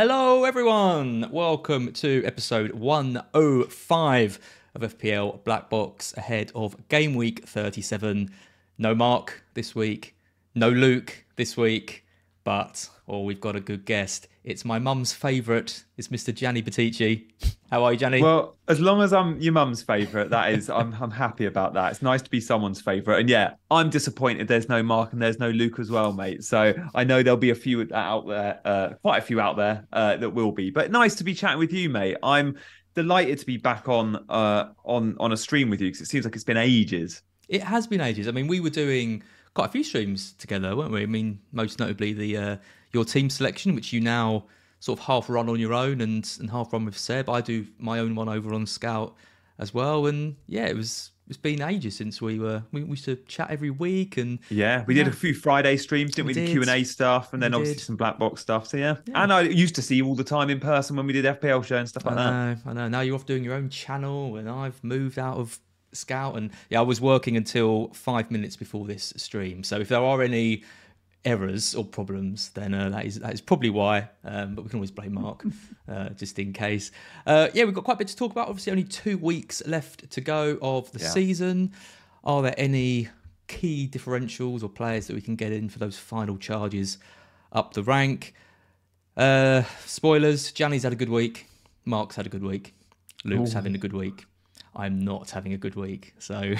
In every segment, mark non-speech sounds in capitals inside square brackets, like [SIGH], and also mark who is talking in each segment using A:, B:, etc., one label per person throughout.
A: Hello, everyone. Welcome to episode 105 of FPL Black Box ahead of game week 37. No Mark this week, no Luke this week, but oh, we've got a good guest. It's my mum's favourite. It's Mr. Gianni Buttice. How are you, Gianni?
B: Well, as long as I'm your mum's favourite, that is, I'm I'm happy about that. It's nice to be someone's favourite, and yeah, I'm disappointed. There's no Mark and there's no Luke as well, mate. So I know there'll be a few out there, uh, quite a few out there uh, that will be. But nice to be chatting with you, mate. I'm delighted to be back on uh, on on a stream with you because it seems like it's been ages.
A: It has been ages. I mean, we were doing quite a few streams together, weren't we? I mean, most notably the uh, your team selection, which you now sort of half run on your own and and half run with Seb. I do my own one over on Scout as well, and yeah, it was it's been ages since we were we, we used to chat every week and
B: Yeah, we did a few Friday streams, didn't we?
A: We
B: The. Q and A stuff, and then
A: We
B: obviously
A: did.
B: some black box stuff. So yeah. and I used to see you all the time in person when we did FPL show and stuff
A: I
B: like that.
A: I know. Now you're off doing your own channel, and I've moved out of Scout, and yeah, I was working until five minutes before this stream. So if there are any errors or problems, then uh, that is that is probably why. Um, but we can always blame Mark, [LAUGHS] uh, just in case. Uh, yeah, we've got quite a bit to talk about. Obviously, only two weeks left to go of the
B: Yeah.
A: season. Are there any key differentials or players that we can get in for those final charges up the rank? Uh, spoilers. Gianni's had a good week. Mark's had a good week. Luke's having a good week. I'm not having a good week. So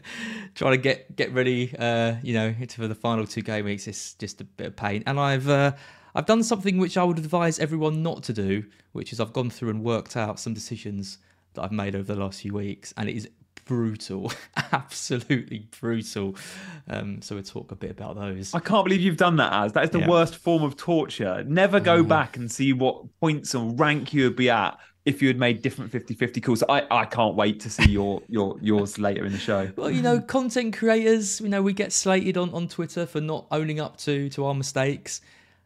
A: [LAUGHS] trying to get get ready, uh, you know, for the final two game weeks is just a bit of pain. And I've uh, I've done something which I would advise everyone not to do, which is I've gone through and worked out some decisions that I've made over the last few weeks, and it is brutal, [LAUGHS] absolutely brutal. Um, so we'll talk a bit about those.
B: I can't believe you've done that, as that is the
A: Yeah.
B: worst form of torture. Never go back and see what points or rank you would be at if you had made different 50-50 calls. I, I can't wait to see your your yours later in the show. [LAUGHS]
A: Well, you know, content creators, you know, we get slated on, on Twitter for not owning up to to our mistakes.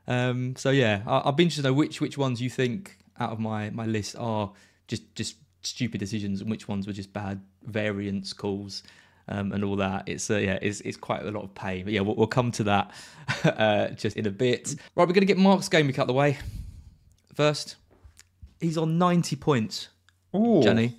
A: Um, so yeah, I, I'd be interested to know which which ones you think out of my my list are just just stupid decisions and which ones were just bad variance calls. Um, and all that. It's uh, yeah, it's, it's quite a lot of pain. But yeah, we'll, we'll come to that [LAUGHS] uh, just in a bit. Right, we're gonna get Mark's game out of the way first. He's on ninety points,
B: Ooh.
A: Gianni.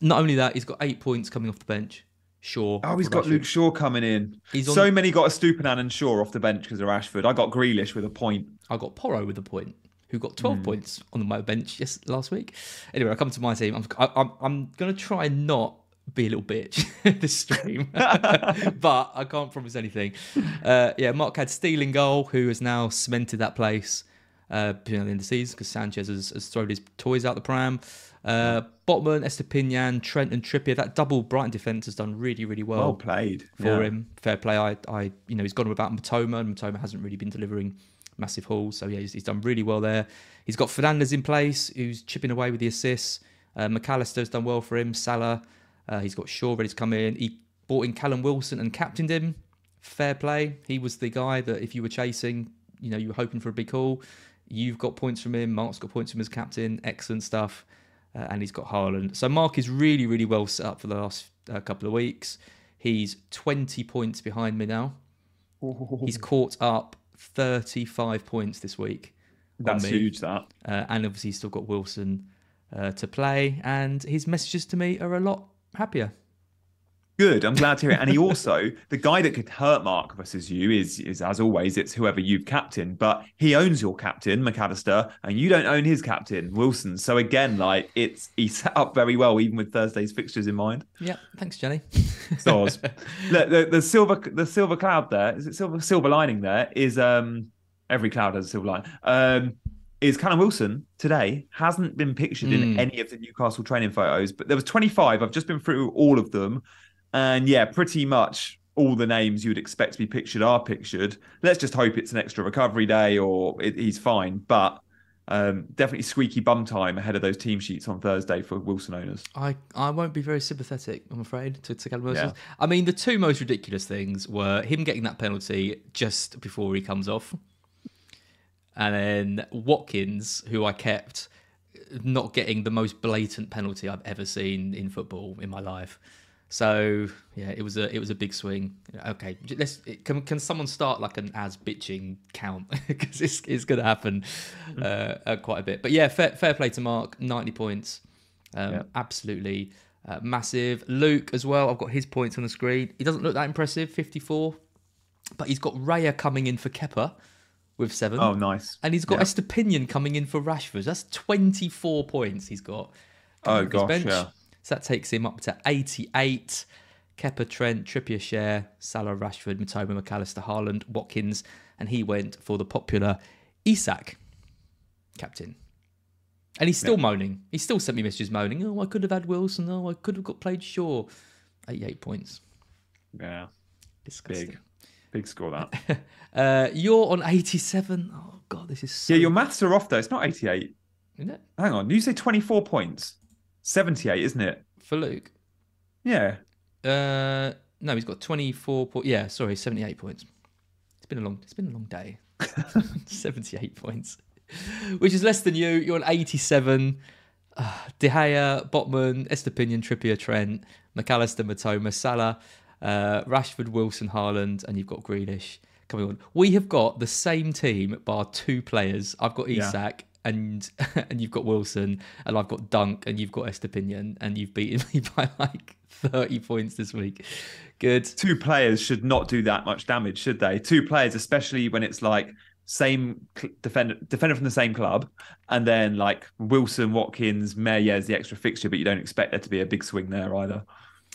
A: Not only that, he's got eight points coming off the bench. Sure.
B: Oh, he's got Luke Shaw coming in.
A: He's on-
B: So many got Estupiñán and Shaw off the bench because of Rashford. I got Grealish with a point.
A: I got Porro with a point, who got 12
B: Hmm.
A: points on my bench yes, last week. Anyway, I come to my team. I'm, I, I'm, I'm going to try and not be a little bitch [LAUGHS] this stream, [LAUGHS] but I can't promise anything. [LAUGHS] Uh, yeah, Mark had Steele in goal, who has now cemented that place uh, between the end of the season because Sanchez has, has thrown his toys out the pram. Uh, Botman, Estupiñán, Trent, and Trippier. That double Brighton defence has done really, really well
B: Well played
A: for
B: Yeah.
A: him. Fair play. I, I, you know, he's gone without Mitoma, and Mitoma hasn't really been delivering massive hauls. So yeah, he's, he's done really well there. He's got Fernandes in place, who's chipping away with the assists. Uh, McAllister's done well for him. Salah, uh, he's got Shaw ready to come in. He bought in Callum Wilson and captained him. Fair play. He was the guy that if you were chasing, you know, you were hoping for a big haul. You've got points from him. Mark's got points from his captain. Excellent stuff. Uh, and he's got Haaland. So Mark is really, really well set up for the last uh, couple of weeks. He's 20 points behind me now. He's caught up 35 points this week.
B: That's
A: me.
B: huge. That.
A: Uh, and obviously, he's still got Wilson uh, to play. And his messages to me are a lot happier.
B: Good. I'm glad to hear it. And he also, [LAUGHS] the guy that could hurt Mark versus you is, is as always, it's whoever you've captain. But he owns your captain, McAllister, and you don't own his captain, Wilson. So again, like it's he set up very well, even with Thursday's fixtures in mind.
A: Yeah, thanks, Gianni.
B: Stars. [LAUGHS] Look, the, the silver, the silver cloud there is it silver silver lining there is um every cloud has a silver line. Um, is Callum Wilson today hasn't been pictured in
A: Mm.
B: any of the Newcastle training photos, but there was 25. I've just been through all of them, and yeah, pretty much all the names you would expect to be pictured are pictured. Let's just hope it's an extra recovery day or it, he's fine. But um, definitely squeaky bum time ahead of those team sheets on Thursday for Wilson owners.
A: I, I won't be very sympathetic, I'm afraid, to, to Callum Wilson.
B: Yeah.
A: I mean, the two most ridiculous things were him getting that penalty just before he comes off, and then Watkins, who I kept, not getting the most blatant penalty I've ever seen in football in my life. So yeah, it was a it was a big swing. Okay, let's can can someone start like an as bitching count [LAUGHS] because it's it's going to happen uh, uh, quite a bit. But yeah, fair, fair play to Mark, ninety points, um,
B: Yeah.
A: absolutely uh, massive. Luke as well. I've got his points on the screen. He doesn't look that impressive, fifty four, but he's got Raya coming in for Kepa with seven.
B: Oh, nice.
A: And he's got
B: Yeah.
A: Estupiñán coming in for Rashford. That's 24 points he's got.
B: Oh,
A: coming off his
B: gosh, yeah.
A: So that takes him up to 88. Kepa, Trent, Trippier, Shaw, Salah, Rashford, Mitoma, McAllister, Haaland, Watkins, and he went for the popular Isak captain. And he's still moaning. He still sent me messages moaning. Oh, I could have had Wilson. Oh, I could have got played Shaw. 88 points.
B: Yeah,
A: Disgusting.
B: big, big score that. [LAUGHS]
A: Uh, you're on 87. Oh, God, this is so.
B: yeah, your maths are off though. It's not 88.
A: Isn't it?
B: Hang on, you say 24 points. 78, isn't it?
A: For Luke.
B: Yeah.
A: Uh, no, he's got 24 points. Yeah, sorry, 78 points. It's been a long. It's been a long day. [LAUGHS] [LAUGHS] 78 points, which is less than you. You're on 87. Uh, De Gea, Botman, Estupiñán, Trippier, Trent, McAllister, Mitoma, Salah, uh, Rashford, Wilson, Haaland, and you've got Grealish coming on. We have got the same team, bar two players. I've got
B: Yeah.
A: And [LAUGHS] and you've got Wilson, and I've got Dunk, and you've got Estupiñán, and you've beaten [LAUGHS] me by like thirty points this week. Good.
B: Two players should not do that much damage, should they? Two players, especially when it's like same defender defender from the same club, and then like Wilson, Watkins, Mayer is the extra fixture, but you don't expect there to be a big swing there either.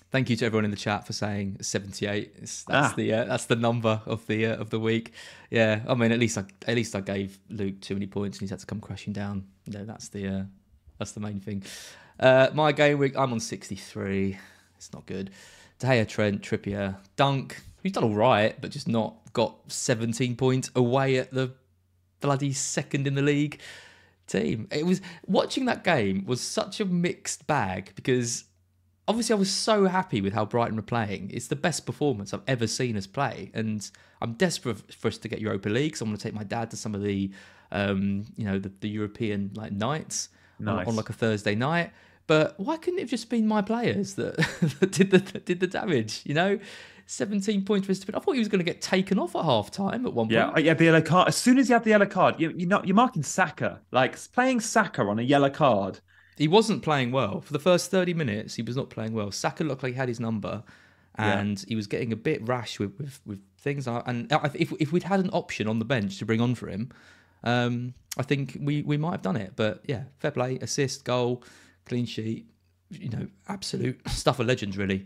A: Thank you to everyone in the chat for saying 78. It's, that's
B: Ah.
A: the uh, that's the number of the uh, of the week. Yeah, I mean at least I at least I gave Luke too many points and he's had to come crashing down. You know, that's the uh, that's the main thing. Uh, my game week, I'm on 63. It's not good. De Gea, Trent, Trippier, Dunk. He's done all right, but just not got 17 points away at the bloody second in the league team. It was watching that game was such a mixed bag because obviously I was so happy with how Brighton were playing. It's the best performance I've ever seen us play, and I'm desperate for us to get Europa League. So I want to take my dad to some of the, um, you know, the, the European like nights on,
B: Nice.
A: on like a Thursday night. But why couldn't it have just been my players that, [LAUGHS] that did the that did the damage? You know, 17 points for Estupiñán. I thought he was going to get taken off at half time at one
B: Yeah,
A: point.
B: yeah, the yellow card. As soon as you have the yellow card, you you know you're marking Saka. Like playing Saka on a yellow card.
A: He wasn't playing well for the first 30 minutes. He was not playing well. Saka looked like he had his number, and he was getting a bit rash with with, with things. And and if if we'd had an option on the bench to bring on for him, um, I think we we might have done it. But yeah, fair play, assist, goal, clean sheet. You know, absolute stuff of legends, really.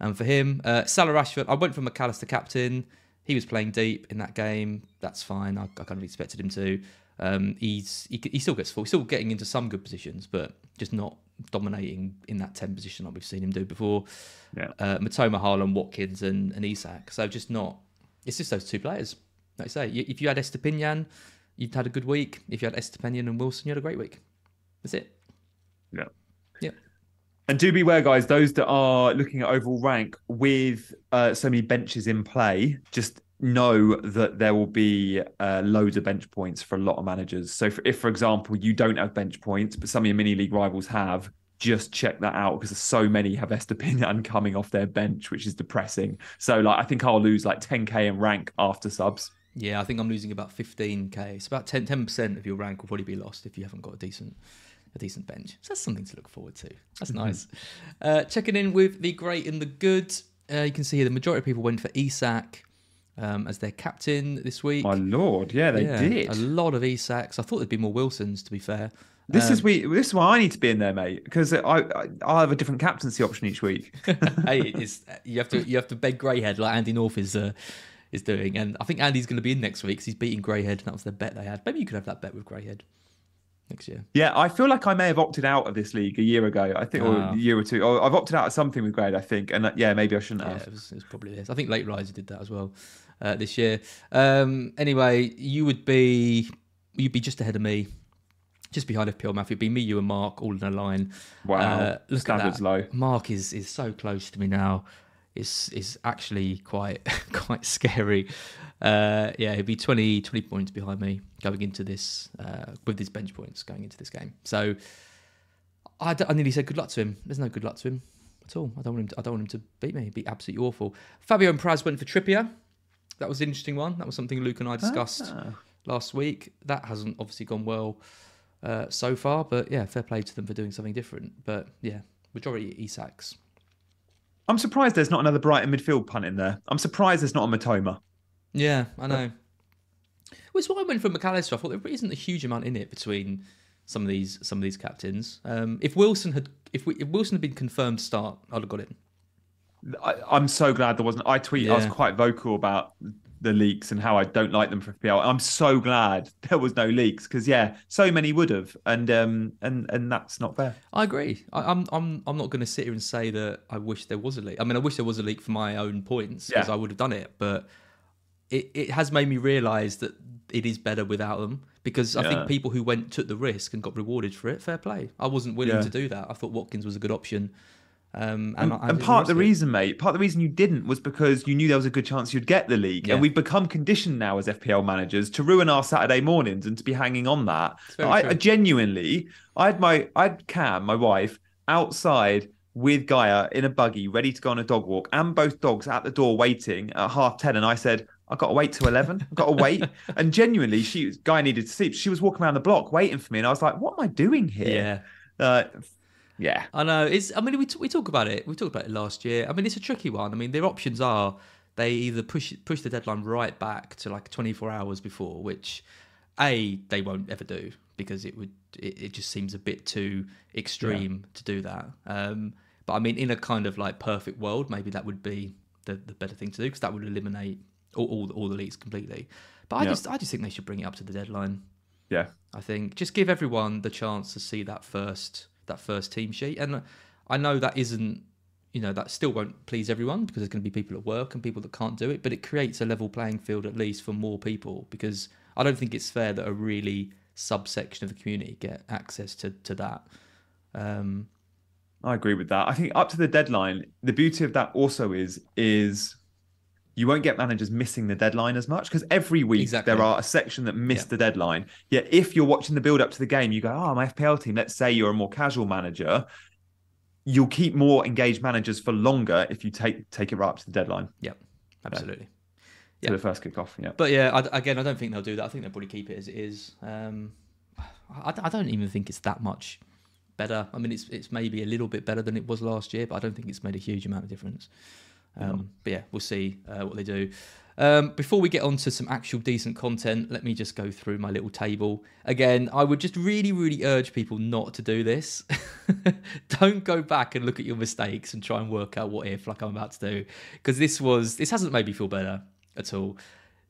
A: And for him, uh, Salah Rashford, I went for McAllister captain. He was playing deep in that game. That's fine. I, I kind of expected him to. Um, he's he, he still gets full, still getting into some good positions, but just not dominating in that ten position like we've seen him do before.
B: Yeah.
A: Uh, Mitoma, Haaland, Watkins, and, and Isak. So just not. It's just those two players. Like I say, if you had Estupiñán, you'd had a good week. If you had Estupiñán and Wilson, you had a great week. That's it.
B: Yeah.
A: Yeah.
B: And do beware, guys, those that are looking at overall rank with uh, so many benches in play, just know that there will be uh, loads of bench points for a lot of managers. So, for, if, for example, you don't have bench points, but some of your mini league rivals have, just check that out because so many have Estupiñán [LAUGHS] coming off their bench, which is depressing. So, like, I think I'll lose like 10k in rank after subs.
A: Yeah, I think I'm losing about 15k. It's about 10 percent of your rank will probably be lost if you haven't got a decent a decent bench. So that's something to look forward to. That's nice. Uh, checking in with the great and the good. Uh, you can see here the majority of people went for Isak um, as their captain this week.
B: My lord, yeah, they
A: Yeah,
B: did.
A: a lot of Isaks. I thought there'd be more Wilsons. To be fair,
B: This
A: Um,
B: is we. This is why I need to be in there, mate, because I, I I'll have a different captaincy option each week. [LAUGHS]
A: hey, [LAUGHS] it's you have to you have to beg Greyhead like Andy North is uh, is doing, and I think Andy's going to be in next week because he's beating Greyhead. and That was the bet they had. Maybe you could have that bet with Greyhead next year.
B: Yeah, I feel like I may have opted out of this league a year ago. I think, or
A: Ah.
B: a year or two. Oh, I've opted out of something with Grade, I think, and uh, yeah, maybe I shouldn't
A: Yeah,
B: have.
A: it was, it was probably this. I think Late Riser did that as well uh, this year. Um, anyway, you would be you'd be just ahead of me just behind FPL Matthew. It'd be me, you, and Mark all in a line.
B: Wow,
A: Uh, look
B: standards
A: at that.
B: low.
A: Mark is is so close to me now. It's is actually quite [LAUGHS] quite scary. Uh, yeah, he'd be 20, 20 points behind me going into this uh, with his bench points going into this game. So I, d- I nearly said good luck to him. There's no good luck to him at all. I don't want him. To, I don't want him to beat me. It'd be absolutely awful. Fabio and Praz went for Trippier. That was an interesting one. That was something Luke and I discussed
B: Ah.
A: last week. That hasn't obviously gone well uh, so far, but yeah, fair play to them for doing something different. But yeah, majority Isaks.
B: I'm surprised there's not another Brighton midfield punt in there. I'm surprised there's not a Mitoma.
A: Yeah, I know. Well, it's why I went for McAllister. I thought there isn't a huge amount in it between some of these some of these captains. Um, if Wilson had if, we, if Wilson had been confirmed to start, I'd have got it.
B: I, I'm so glad there wasn't. I tweet. I was quite vocal about the leaks and how I don't like them for FPL. I'm so glad [LAUGHS] there was no leaks because yeah, so many would have, and um, and and that's not fair.
A: I agree. I, I'm I'm I'm not going to sit here and say that I wish there was a leak. I mean, I wish there was a leak for my own points because
B: Yeah.
A: I would have done it. But it, it has made me realise that it is better without them because I think people who went took the risk and got rewarded for it. Fair play. I wasn't willing
B: Yeah.
A: to do that. I thought Watkins was a good option. Um, and,
B: And, and part of the reason, mate, part of the reason you didn't was because you knew there was a good chance you'd get the league.
A: Yeah.
B: And we've become conditioned now as FPL managers to ruin our Saturday mornings and to be hanging on that. I. I genuinely, I had my, I had Cam, my wife, outside with Gaia in a buggy, ready to go on a dog walk, and both dogs at the door waiting at half ten. And I said, I've got to wait till 11. I've got to wait. [LAUGHS] and genuinely, she was, Gaia needed to sleep. She was walking around the block waiting for me. And I was like, what am I doing here?
A: Yeah.
B: Uh, yeah.
A: I know. It's. I mean, we t- we talk about it. We talked about it last year. I mean, it's a tricky one. I mean, their options are they either push push the deadline right back to like 24 hours before, which a they won't ever do because it would it, it just seems a bit too extreme to do that. Um, but I mean, in a kind of like perfect world, maybe that would be the, the better thing to do because that would eliminate all, all all the leaks completely. But I
B: Yeah.
A: just I just think they should bring it up to the deadline.
B: Yeah.
A: I think just give everyone the chance to see that first that first team sheet. And I know that isn't you know that still won't please everyone because there's going to be people at work and people that can't do it. But it creates a level playing field at least for more people because I don't think it's fair that a really subsection of the community get access to to that. Um,
B: I agree with that. I think up to the deadline, the beauty of that also is is you won't get managers missing the deadline as much because every week
A: Exactly.
B: there are a section that missed
A: Yeah.
B: the deadline. Yet if you're watching the build up to the game, you go, "Oh, my FPL team." Let's say you're a more casual manager, you'll keep more engaged managers for longer if you take take it right up to the deadline
A: yep, absolutely.
B: to
A: Yeah.
B: the first kickoff. Yeah,
A: But yeah, I, again, I don't think they'll do that. I think they'll probably keep it as it is. Um, I, I don't even think it's that much better. I mean, it's it's maybe a little bit better than it was last year, but I don't think it's made a huge amount of difference. Um, But yeah, we'll see uh, what they do. Um, before we get on to some actual decent content, let me just go through my little table. Again, I would just really, really urge people not to do this. [LAUGHS] Don't go back and look at your mistakes and try and work out what if, like I'm about to do, because this was this hasn't made me feel better at all.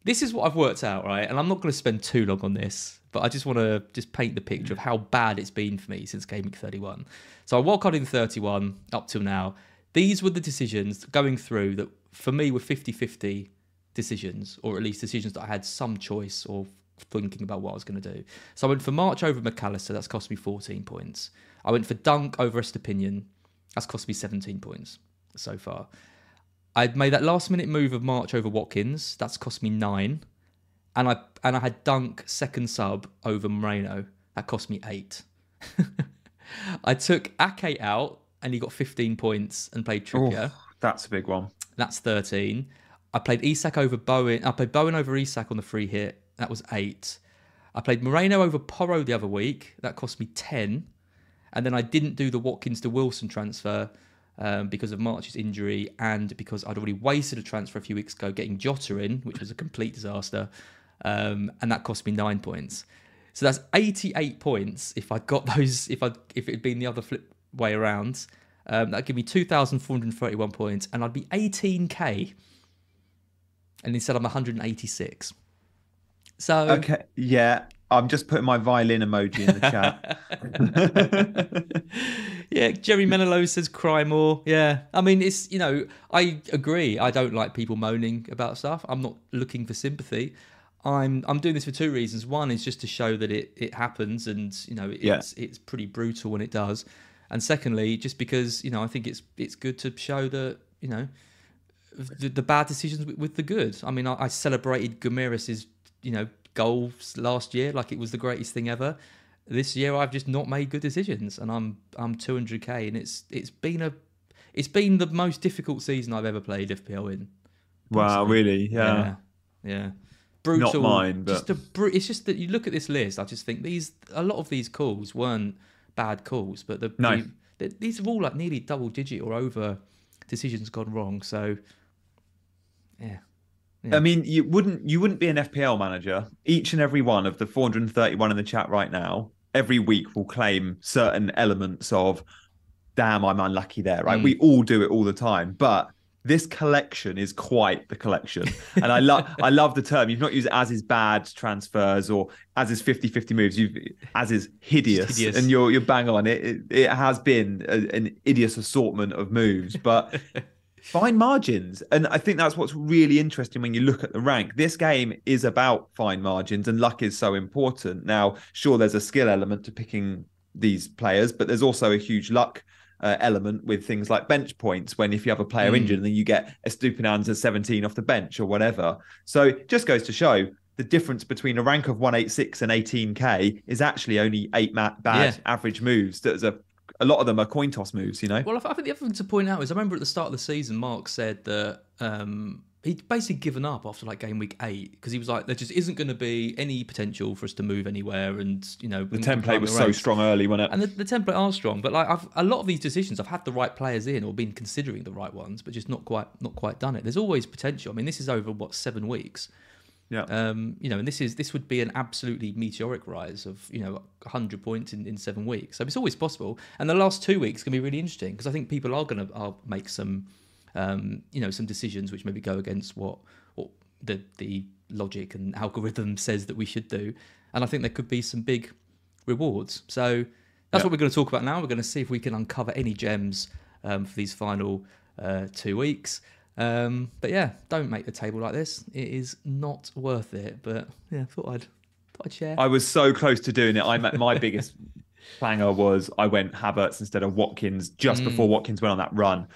A: This is what I've worked out, right? And I'm not going to spend too long on this, but I just want to just paint the picture of how bad it's been for me since game week 31. So I walk on in 31 up till now. These were the decisions going through that for me were 50 50 decisions, or at least decisions that I had some choice or thinking about what I was going to do. So I went for March over McAllister, that's cost me 14 points. I went for Dunk over Estupiñán, that's cost me 17 points so far. I'd made that last minute move of March over Watkins, that's cost me nine. And I and I had Dunk second sub over Moreno, that cost me eight. [LAUGHS] I took Ake out and he got 15 points and played Trippier.
B: Oh, that's a big one.
A: That's 13. I played Isak over Bowen. I played Bowen over Isak on the free hit. That was eight. I played Moreno over Porro the other week. That cost me 10. And then I didn't do the Watkins to Wilson transfer um, because of March's injury and because I'd already wasted a transfer a few weeks ago getting Jota in, which was a complete disaster. Um, and that cost me nine points. So that's 88 points if I got [LAUGHS] those, if I if it had been the other flip way around. Um, that'd give me 2,431 points and I'd be 18k. And instead I'm 186. So
B: Okay, yeah. I'm just putting my violin emoji in the [LAUGHS] chat. [LAUGHS]
A: yeah, Jerry Menelo says cry more. Yeah, I mean it's you know I agree. I don't like people moaning about stuff. I'm not looking for sympathy. I'm I'm doing this for two reasons. One is just to show that it it happens, and you know it's
B: Yeah.
A: it's pretty brutal when it does. And secondly, just because you know I think it's it's good to show that you know the, the bad decisions with, with the good. I mean, I, I celebrated Gomiris's you know goals last year like it was the greatest thing ever. This year, I've just not made good decisions, and I'm I'm 200k, and it's it's been a it's been the most difficult season I've ever played FPL in.
B: Wow, really? Yeah.
A: yeah, yeah. Brutal.
B: mine, but-
A: just a bru- it's just that you look at this list. I just think these a lot of these calls weren't bad calls, but the,
B: No.
A: the- the- these are all like nearly double digit or over decisions gone wrong. So yeah, Yeah.
B: I mean, you wouldn't you wouldn't be an FPL manager. Each and every one of the 431 in the chat right now, every week will claim certain elements of damn, I'm unlucky there, right?
A: Mm.
B: We all do it all the time. But this collection is quite the collection. And I love I love the term. You've not used as is bad transfers or as is 50-50 moves. You've as is hideous.
A: hideous.
B: And you're you're bang on it. It, it has been a, an hideous assortment of moves, but [LAUGHS] fine margins. And I think that's what's really interesting when you look at the rank. This game is about fine margins, and luck is so important. Now, sure, there's a skill element to picking these players, but there's also a huge luck. Uh, element with things like bench points when if you have a player
A: Mm.
B: injured and then you get a Stupinanza 17 off the bench or whatever. So it just goes to show the difference between a rank of 186 and 18k is actually only eight ma- bad
A: Yeah.
B: average moves. There's a a lot of them are coin toss moves, you know.
A: Well, I I think the other thing to point out is I remember at the start of the season, Mark said that um, he'd basically given up after like game week eight because he was like, there just isn't going to be any potential for us to move anywhere, and you know
B: The template was so strong early, wasn't it?
A: And the, the template are strong, but like I've a lot of these decisions, I've had the right players in or been considering the right ones, but just not quite not quite done it. There's always potential. I mean, this is over what seven weeks.
B: yeah.
A: Um, you know, and this is this would be an absolutely meteoric rise of you know 100 points in, in seven weeks. So it's always possible. And the last two weeks can be really interesting because I think people are going to are make some um, you know some decisions which maybe go against what what the the logic and algorithm [LAUGHS] says that we should do. And I think there could be some big rewards. So that's
B: Yeah.
A: what we're going to talk about now. We're going to see if we can uncover any gems um, for these final uh, two weeks. Um, but yeah, don't make the table like this. It is not worth it. But yeah, thought I'd thought I'd share.
B: I was so close to doing it. I met my biggest [LAUGHS] clanger was I went Havertz instead of Watkins just
A: Mm.
B: before Watkins went on that run.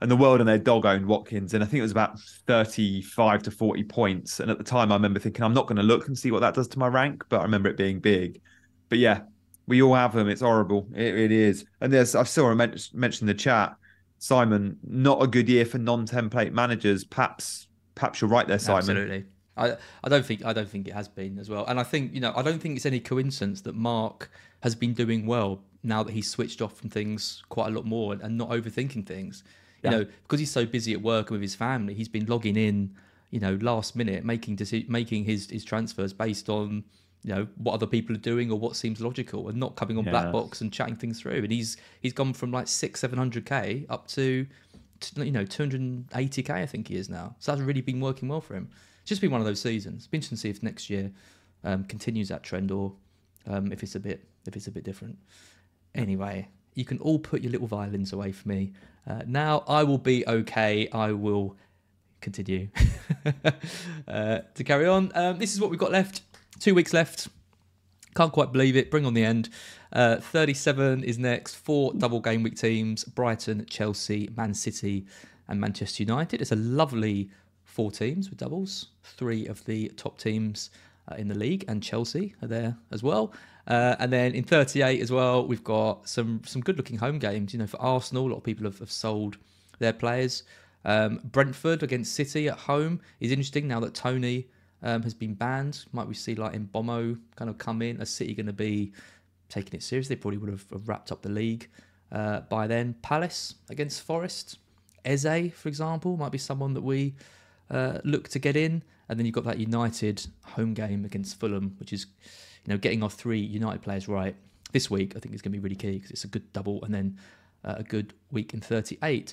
B: And the world and their dog owned Watkins, and I think it was about thirty-five to forty points. And at the time, I remember thinking, I'm not going to look and see what that does to my rank, but I remember it being big. But yeah, we all have them. It's horrible. It really is. And there's I saw a men- mentioned in the chat, Simon, not a good year for non-template managers. Perhaps, perhaps you're right there, Simon.
A: Absolutely. I, I don't think I don't think it has been as well. And I think, you know, I don't think it's any coincidence that Mark has been doing well now that he's switched off from things quite a lot more and, and not overthinking things. You
B: Yeah.
A: know, because he's so busy at work and with his family, he's been logging in, you know, last minute, making deci- making his his transfers based on you know what other people are doing or what seems logical, and not coming on
B: Yeah.
A: Black Box and chatting things through. And he's he's gone from like six seven hundred k up to you know 280k I think he is now. So that's really been working well for him. It's just been one of those seasons. It's been interesting to see if next year um, continues that trend or um, if it's a bit if it's a bit different. Anyway, you can all put your little violins away for me. Uh, now I will be okay. I will continue [LAUGHS] uh, to carry on. Um, this is what we've got left. Two weeks left. Can't quite believe it. Bring on the end. Uh, 37 is next. Four double game week teams Brighton, Chelsea, Man City, and Manchester United. It's a lovely four teams with doubles. Three of the top teams uh, in the league, and Chelsea are there as well. Uh, and then in 38 as well, we've got some some good looking home games. You know, for Arsenal, a lot of people have, have sold their players. Um, Brentford against City at home is interesting now that Toney um, has been banned. Might we see like Mbeumo kind of come in? Are City going to be taking it seriously? They probably would have wrapped up the league uh, by then. Palace against Forest. Eze, for example, might be someone that we uh, look to get in. And then you've got that United home game against Fulham, which is, you know, getting our three United players right this week. I think is going to be really key because it's a good double and then uh, a good week in 38.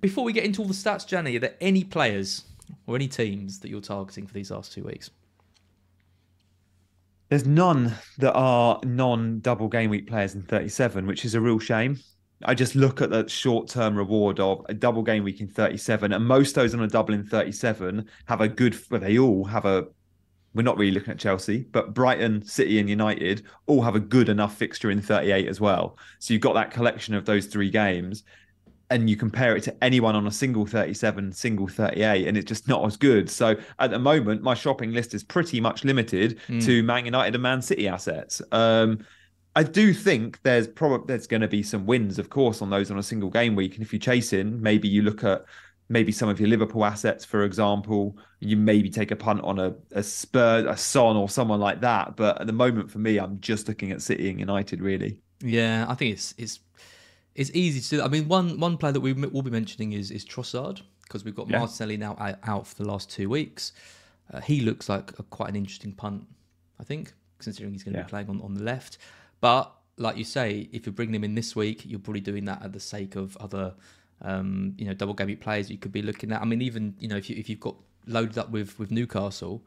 A: Before we get into all the stats, Gianni, are there any players or any teams that you're targeting for these last two weeks?
B: There's none that are non-double game week players in 37, which is a real shame. I just look at the short-term reward of a double game week in 37, and most those on a double in 37 have a good. Well, they all have a we're not really looking at Chelsea, but Brighton, City, and United all have a good enough fixture in 38 as well. So you've got that collection of those three games, and you compare it to anyone on a single 37, single 38, and it's just not as good. So at the moment, my shopping list is pretty much limited mm. to Man United and Man City assets. Um, I do think there's probably there's going to be some wins, of course, on those on a single game week. And if you chase in, maybe you look at maybe some of your Liverpool assets, for example. You maybe take a punt on a, a Spurs, a Son, or someone like that. But at the moment, for me, I'm just looking at City and United, really.
A: Yeah, I think it's it's it's easy to do. I mean, one one player that we will be mentioning is is Trossard because we've got yeah. Martinelli now out for the last two weeks. Uh, he looks like a, quite an interesting punt, I think, considering he's going to yeah. be playing on, on the left. But like you say, if you're bringing him in this week, you're probably doing that at the sake of other, um, you know, double game players you could be looking at. I mean, even you know, if you if you've got loaded up with with Newcastle,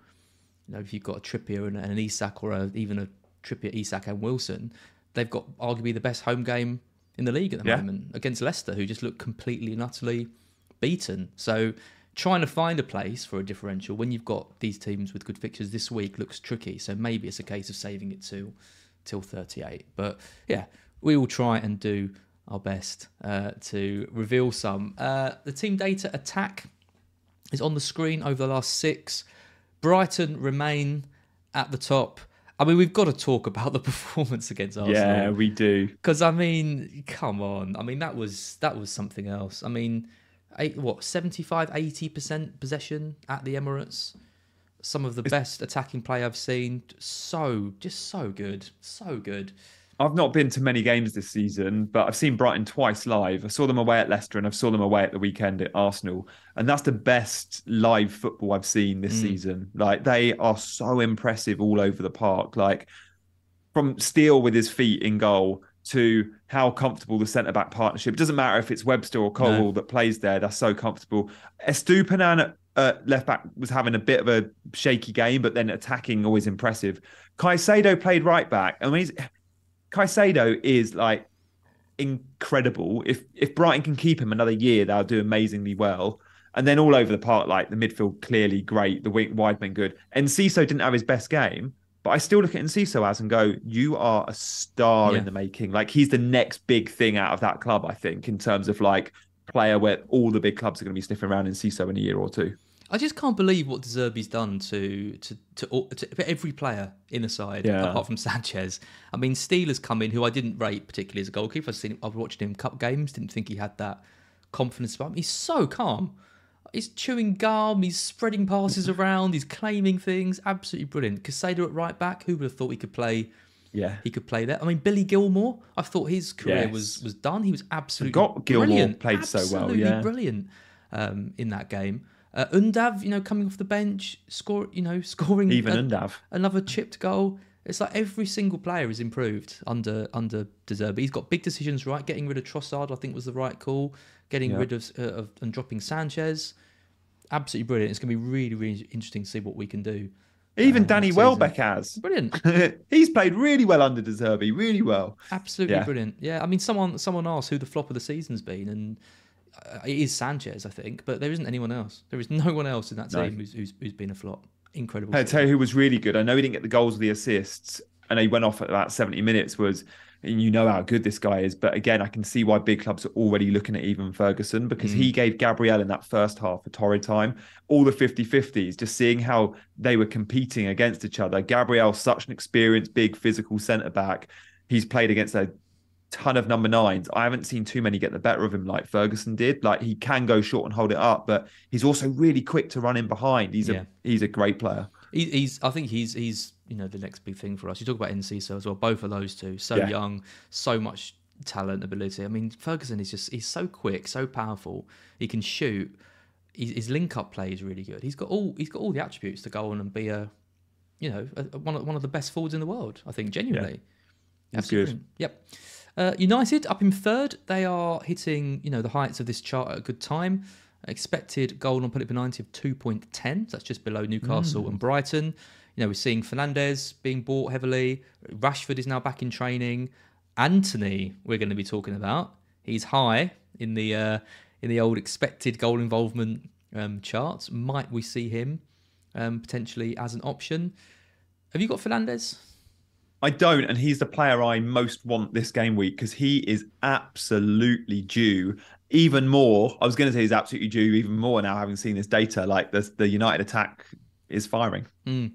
A: you know, if you've got a Trippier and, and an Isak or a, even a Trippier, Isak and Wilson, they've got arguably the best home game in the league at the yeah. moment against Leicester, who just look completely and utterly beaten. So trying to find a place for a differential when you've got these teams with good fixtures this week looks tricky. So maybe it's a case of saving it to till 38. But yeah, we will try and do our best uh, to reveal some. Uh, the team data attack is on the screen over the last six. Brighton remain at the top. I mean, we've got to talk about the [LAUGHS] performance against Arsenal.
B: Yeah, we do.
A: Because I mean, come on. I mean, that was that was something else. I mean, eight, what 75 80% possession at the Emirates some of the it's, best attacking play I've seen. So just so good, so good.
B: I've not been to many games this season, but I've seen Brighton twice live. I saw them away at Leicester and I've saw them away at the weekend at Arsenal. And that's the best live football I've seen this mm. season. Like they are so impressive all over the park. Like from Steele with his feet in goal to how comfortable the centre back partnership. It doesn't matter if it's Webster or Cole no. that plays there. That's so comfortable. Estupiñán uh, left back was having a bit of a shaky game, but then attacking always impressive. Caicedo played right back, and he's Caicedo is like incredible. If if Brighton can keep him another year, they'll do amazingly well. And then all over the park, like the midfield clearly great, the wing wide men good. Enciso didn't have his best game, but I still look at Enciso as and go, you are a star yeah. in the making. Like he's the next big thing out of that club, I think, in terms of like player where all the big clubs are going to be sniffing around Enciso in a year or two.
A: I just can't believe what De Zerbi's done to to, to to, every player in the side, yeah. apart from [LAUGHS] Sanchez. I mean, Steeler's come in, who I didn't rate particularly as a goalkeeper. I've seen, him, I've watched him cup games, didn't think he had that confidence about him. He's so calm. He's chewing gum. He's spreading passes [LAUGHS] around. He's claiming things. Absolutely brilliant. Caicedo at right back. Who would have thought he could play?
B: Yeah,
A: he could play there. I mean, Billy Gilmour. I thought his career yes. was was done. He was absolutely
B: got
A: Gilmour brilliant.
B: played
A: absolutely
B: so well. Yeah,
A: brilliant um, in that game. Uh, Undav, you know, coming off the bench, score, you know, [LAUGHS] scoring
B: even a, Undav
A: another chipped goal. It's like every single player is improved under under De Zerbi. He's got big decisions right. Getting rid of Trossard, I think, was the right call. Getting yeah. rid of, uh, of, and dropping Sanchez, absolutely brilliant. It's going to be really really interesting to see what we can do.
B: Even um, Danny Welbeck has
A: brilliant. [LAUGHS]
B: He's played really well under De Zerbi, really well.
A: Absolutely yeah. brilliant. Yeah, I mean, someone someone asked who the flop of the season's been, and it is Sanchez, I think, but there isn't anyone else. There is [LAUGHS] no one else in that team no. who's, who's, who's been a flop. Incredible.
B: I tell you who was really good. I know he didn't get the goals or the assists, and he went off at about seventy minutes. Was and you know how good this guy is, but again, I can see why big clubs are already looking at even Ferguson because mm. he gave Gabriel in that first half a torrid time. All the 50-50s, just seeing how they were competing against each other. Gabriel's such an experienced, big physical centre back. He's played against a ton of number nines. I haven't seen too many get the better of him like Ferguson did. Like he can go short and hold it up, but he's also really quick to run in behind. He's yeah. a he's a great player.
A: He, he's I think he's he's you know the next big thing for us. You talk about Enciso as well. Both of those two, so yeah. young, so much talent, ability. I mean, Ferguson is just he's so quick, so powerful. He can shoot. His link up play is really good. He's got all he's got all the attributes to go on and be a you know a, one of one of the best forwards in the world. I think genuinely.
B: Yeah. That's good.
A: Yep. Uh, United up in third. They are hitting you know the heights of this chart at a good time. Expected goal on Punit 90 of 2.10. So that's just below Newcastle mm. and Brighton. You know, we're seeing Fernandes being bought heavily. Rashford is now back in training. Antony, we're going to be talking about. He's high in the uh, in the old expected goal involvement um, charts. Might we see him um, potentially as an option. Have you got Fernandes?
B: I don't, and he's the player I most want this game week because he is absolutely due. Even more, I was going to say he's absolutely due even more now, having seen this data. Like the the United attack is firing.
A: Mm.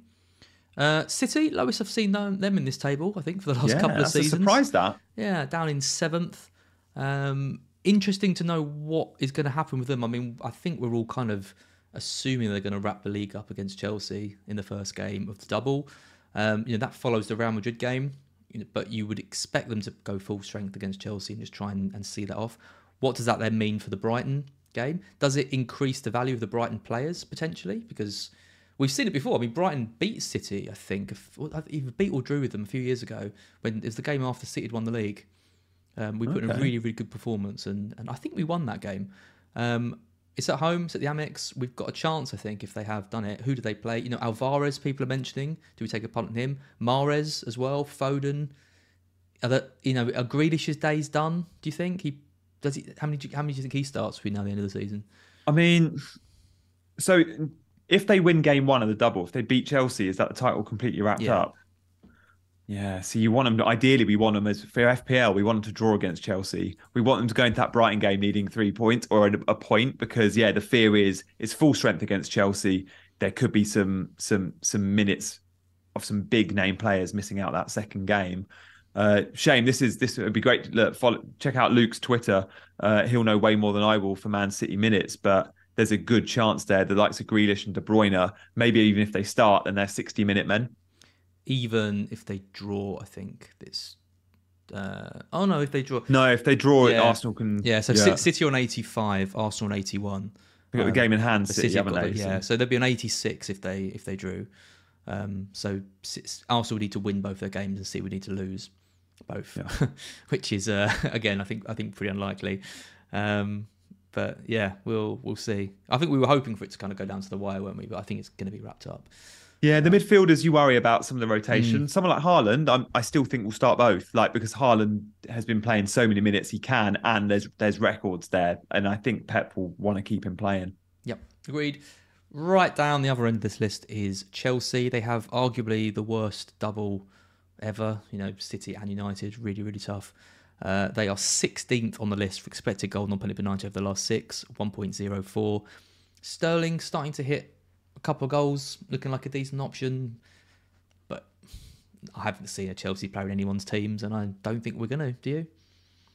A: Uh, City, lowest I've seen them, them in this table, I think, for the last
B: yeah,
A: couple of seasons.
B: A surprise that.
A: Yeah, down in seventh. Um, interesting to know what is going to happen with them. I mean, I think we're all kind of assuming they're going to wrap the league up against Chelsea in the first game of the double. Um, you know that follows the Real Madrid game, you know, but you would expect them to go full strength against Chelsea and just try and, and see that off. What does that then mean for the Brighton game? Does it increase the value of the Brighton players potentially? Because we've seen it before. I mean, Brighton beat City, I think, either beat or drew with them a few years ago when it was the game after City had won the league. Um, we put in a really, really good performance, and, and I think we won that game. Um, it's at home, it's at the Amex. We've got a chance, I think, if they have done it. Who do they play? You know, Alvarez, people are mentioning. Do we take a punt on him? Mahrez as well, Foden. Are that you know, are Grealish's days done? Do you think he does? He how many? Do you, how many do you think he starts between now and the end of the season?
B: I mean, so if they win game one of the double, if they beat Chelsea, is that the title completely wrapped
A: Yeah.
B: up? Yeah, so you want them. To, ideally, we want them as for FPL. We want them to draw against Chelsea. We want them to go into that Brighton game needing three points or a, a point because yeah, the fear is it's full strength against Chelsea. There could be some some some minutes of some big name players missing out that second game. Uh, shame. This is this would be great. To look, follow, check out Luke's Twitter. Uh, he'll know way more than I will for Man City minutes, but there's a good chance there. The likes of Grealish and De Bruyne, maybe even if they start, then they're 60 minute men.
A: Even if they draw, I think this. Uh, oh no, if they draw,
B: No, if they draw it, Arsenal can.
A: yeah. So Ci- City on eighty-five, Arsenal on eighty-one.
B: They've got the
A: Um,
B: game in hand, City,
A: City have
B: haven't they?
A: yeah, so there'd be an 86 if they if they drew. Um, so Arsenal would need to win both their games and City would need to lose both, [LAUGHS] which is uh, [LAUGHS] again I think I think pretty unlikely. Um, but yeah, we'll we'll see. I think we were hoping for it to kind of go down to the wire, weren't we? But I think it's going to be wrapped up.
B: Yeah, the midfielders you worry about some of the
A: Mm.
B: rotation. Someone like Haaland, I'm, I still think will start both. Like because Haaland has been playing so many minutes he can, and there's there's records there, and I think Pep will want to keep him playing.
A: Yep, agreed. Right down the other end of this list is Chelsea. They have arguably the worst double ever. You know, City and United, really, really tough. Uh, they are 16th on the list for expected goal non penalty penalty over the last six, 1.04. Sterling starting to hit a couple of goals, looking like a decent option. But I haven't seen a Chelsea player in anyone's teams, and I don't think we're going to. Do you?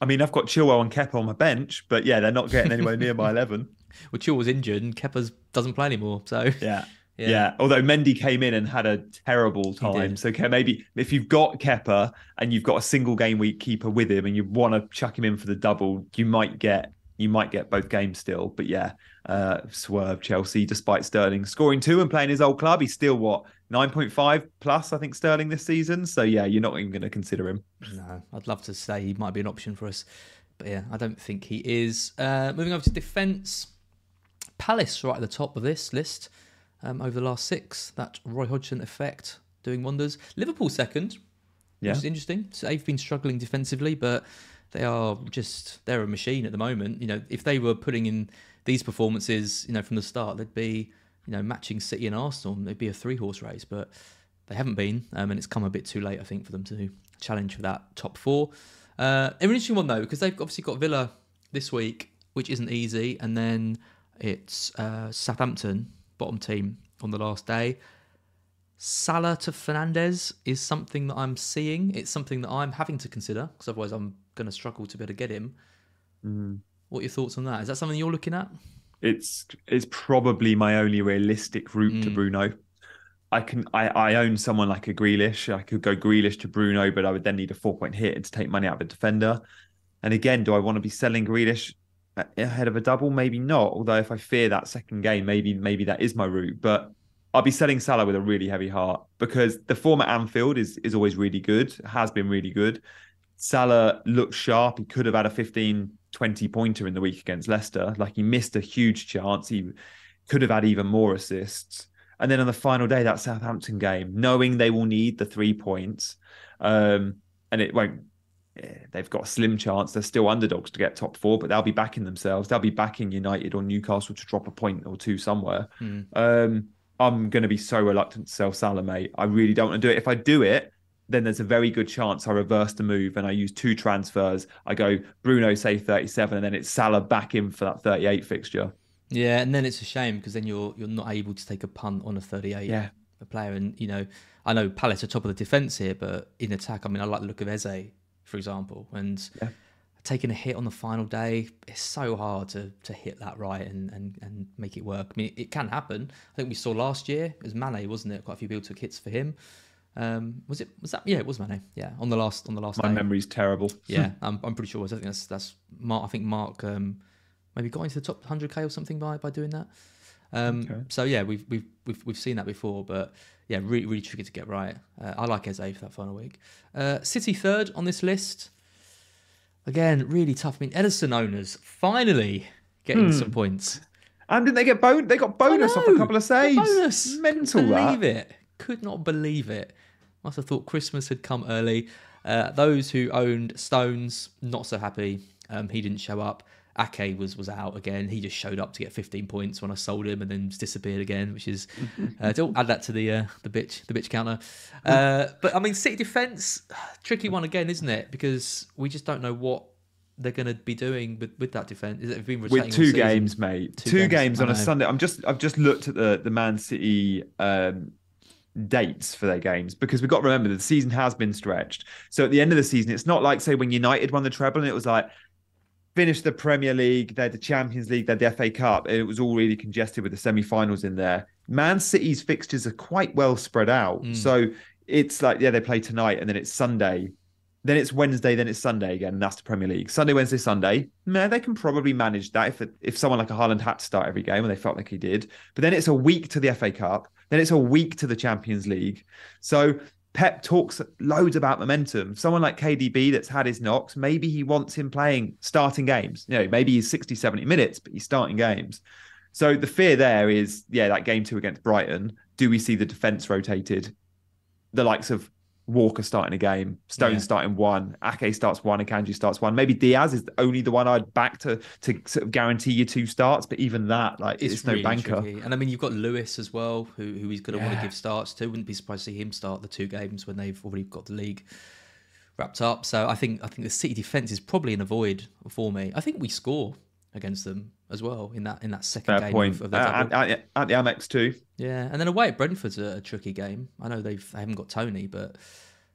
B: I mean, I've got Chilwell and Kepa on my bench, but yeah, they're not getting anywhere near my eleven. [LAUGHS]
A: Well, Chil was injured, and Kepa's doesn't play anymore. So
B: Yeah. [LAUGHS]
A: Yeah.
B: yeah. Although Mendy came in and had a terrible time. So maybe if you've got Kepa and you've got a single game week keeper with him and you want to chuck him in for the double, you might get you might get both games still. But yeah, uh swerve Chelsea despite Sterling scoring two and playing his old club. He's still what 9.5 plus, I think, Sterling this season. So yeah, you're not even gonna consider him.
A: No, I'd love to say he might be an option for us, but yeah, I don't think he is. Uh, moving over to defence, Palace right at the top of this list um, over the last six. That Roy Hodgson effect doing wonders. Liverpool second,
B: Yeah.
A: which is interesting. So they've been struggling defensively, but they are just they're a machine at the moment. You know, if they were putting in these performances, you know, from the start, they'd be you know matching City and Arsenal. They'd be a three horse race, but they haven't been, um, and it's come a bit too late, I think, for them to challenge for that top four. Uh, an interesting one though, because they've obviously got Villa this week, which isn't easy, and then it's uh, Southampton, bottom team, on the last day. Salah to Fernandes is something that I'm seeing. It's something that I'm having to consider because otherwise I'm going to struggle to be able to get him. Mm. What are your thoughts on that? Is that something you're looking at?
B: it's it's probably my only realistic route to mm. Bruno. I can I, I own someone like a Grealish. I could go Grealish to Bruno, but I would then need a four point hit to take money out of a defender. And again, do I want to be selling Grealish ahead of a double? Maybe not. Although if I fear that second game, maybe maybe that is my route. But I'll be selling Salah with a really heavy heart because the form at Anfield is is always really good. Has been really good. Salah looks sharp. He could have had a 15, 20 pointer in the week against Leicester. Like he missed a huge chance. He could have had even more assists. And then on the final day, that Southampton game, knowing they will need the three points, um, and it won't. They've got a slim chance. They're still underdogs to get top four, but they'll be backing themselves. They'll be backing United or Newcastle to drop a point or two somewhere. Um, I'm going to be so reluctant to sell Salah, mate. I really don't want to do it. If I do it, then there's a very good chance I reverse the move and I use two transfers. I go Bruno, say 37, and then it's Salah back in for that 38 fixture.
A: Yeah, and then it's a shame because then you're you're not able to take a punt on a 38
B: Yeah.
A: a player. And you know, I know Palace are top of the defense here, but in attack, I mean, I like the look of Eze, for example, and
B: Yeah.
A: taking a hit on the final day, it's so hard to to hit that right and and and make it work. I mean, it can happen. I think we saw last year it was Mane, wasn't it? Quite a few people took hits for him. Um, was it? Was that? Yeah, it was my name. Yeah, on the last on the last
B: My
A: day.
B: memory's terrible. [LAUGHS]
A: Yeah, I'm, I'm pretty sure. it was. I think that's that's Mark. I think Mark um, maybe got into the top 100k or something by by doing that. Um,
B: Okay.
A: So yeah, we've we've we've we've seen that before, but yeah, really really tricky to get right. Uh, I like Eze for that final week. Uh, City third on this list. Again, really tough. I mean, Ederson owners finally getting some points.
B: And didn't they get bon- They got bonus off a couple of saves.
A: bonus.
B: Mental
A: Couldn't
B: that.
A: believe it. Could not believe it. Must have thought Christmas had come early. Uh, those who owned Stones, not so happy. Um, he didn't show up. Ake was was out again. He just showed up to get 15 points when I sold him, and then disappeared again. Which is [LAUGHS] uh, don't add that to the uh, the bitch the bitch counter. Uh, but I mean, City defense [SIGHS] tricky one again, isn't it? Because we just don't know what they're going to be doing with, with that defense. Is it been
B: with two games, mate.
A: Two
B: Two,
A: games,
B: games, on a. Sunday. I'm just I've just looked at the the Man City um, dates for their games because we've got to remember the season has been stretched. So at the end of the season, it's not like say when United won the treble and it was like finished the Premier League, they're the Champions League, they're the FA Cup, and it was all really congested with the semi-finals in there. Man City's fixtures are quite well spread out.
A: Mm.
B: So it's like, yeah, they play tonight and then it's Sunday. Then it's Wednesday, then it's Sunday again, and that's the Premier League. Sunday, Wednesday, Sunday. Man, they can probably manage that if if someone like a Haaland had to start every game, and they felt like he did. But then it's a week to the FA Cup, then it's a week to the Champions League. So Pep talks loads about momentum. Someone like KDB that's had his knocks, maybe he wants him playing starting games. You know, maybe he's 60, 70 minutes, but he's starting games. So the fear there is, yeah, that game two against Brighton. Do we see the defense rotated? The likes of Walker starting a game, Stone
A: Yeah.
B: starting one, Ake starts one, Akanji starts one. Maybe Dias is only the one I'd back to to sort of guarantee you two starts, but even that, like, it's, no
A: really
B: banker.
A: tricky. And I mean, you've got Lewis as well, who who he's going to want to give starts to. Wouldn't be surprised to see him start the two games when they've already got the league wrapped up. So I think I think the City defense is probably in a void for me. I think we score against them as well in that in that second
B: Fair
A: game
B: point.
A: of, of
B: Uh, at, at, the Amex too.
A: Yeah, and then away at Brentford's a, a tricky game. I know they've they haven't got Toney, but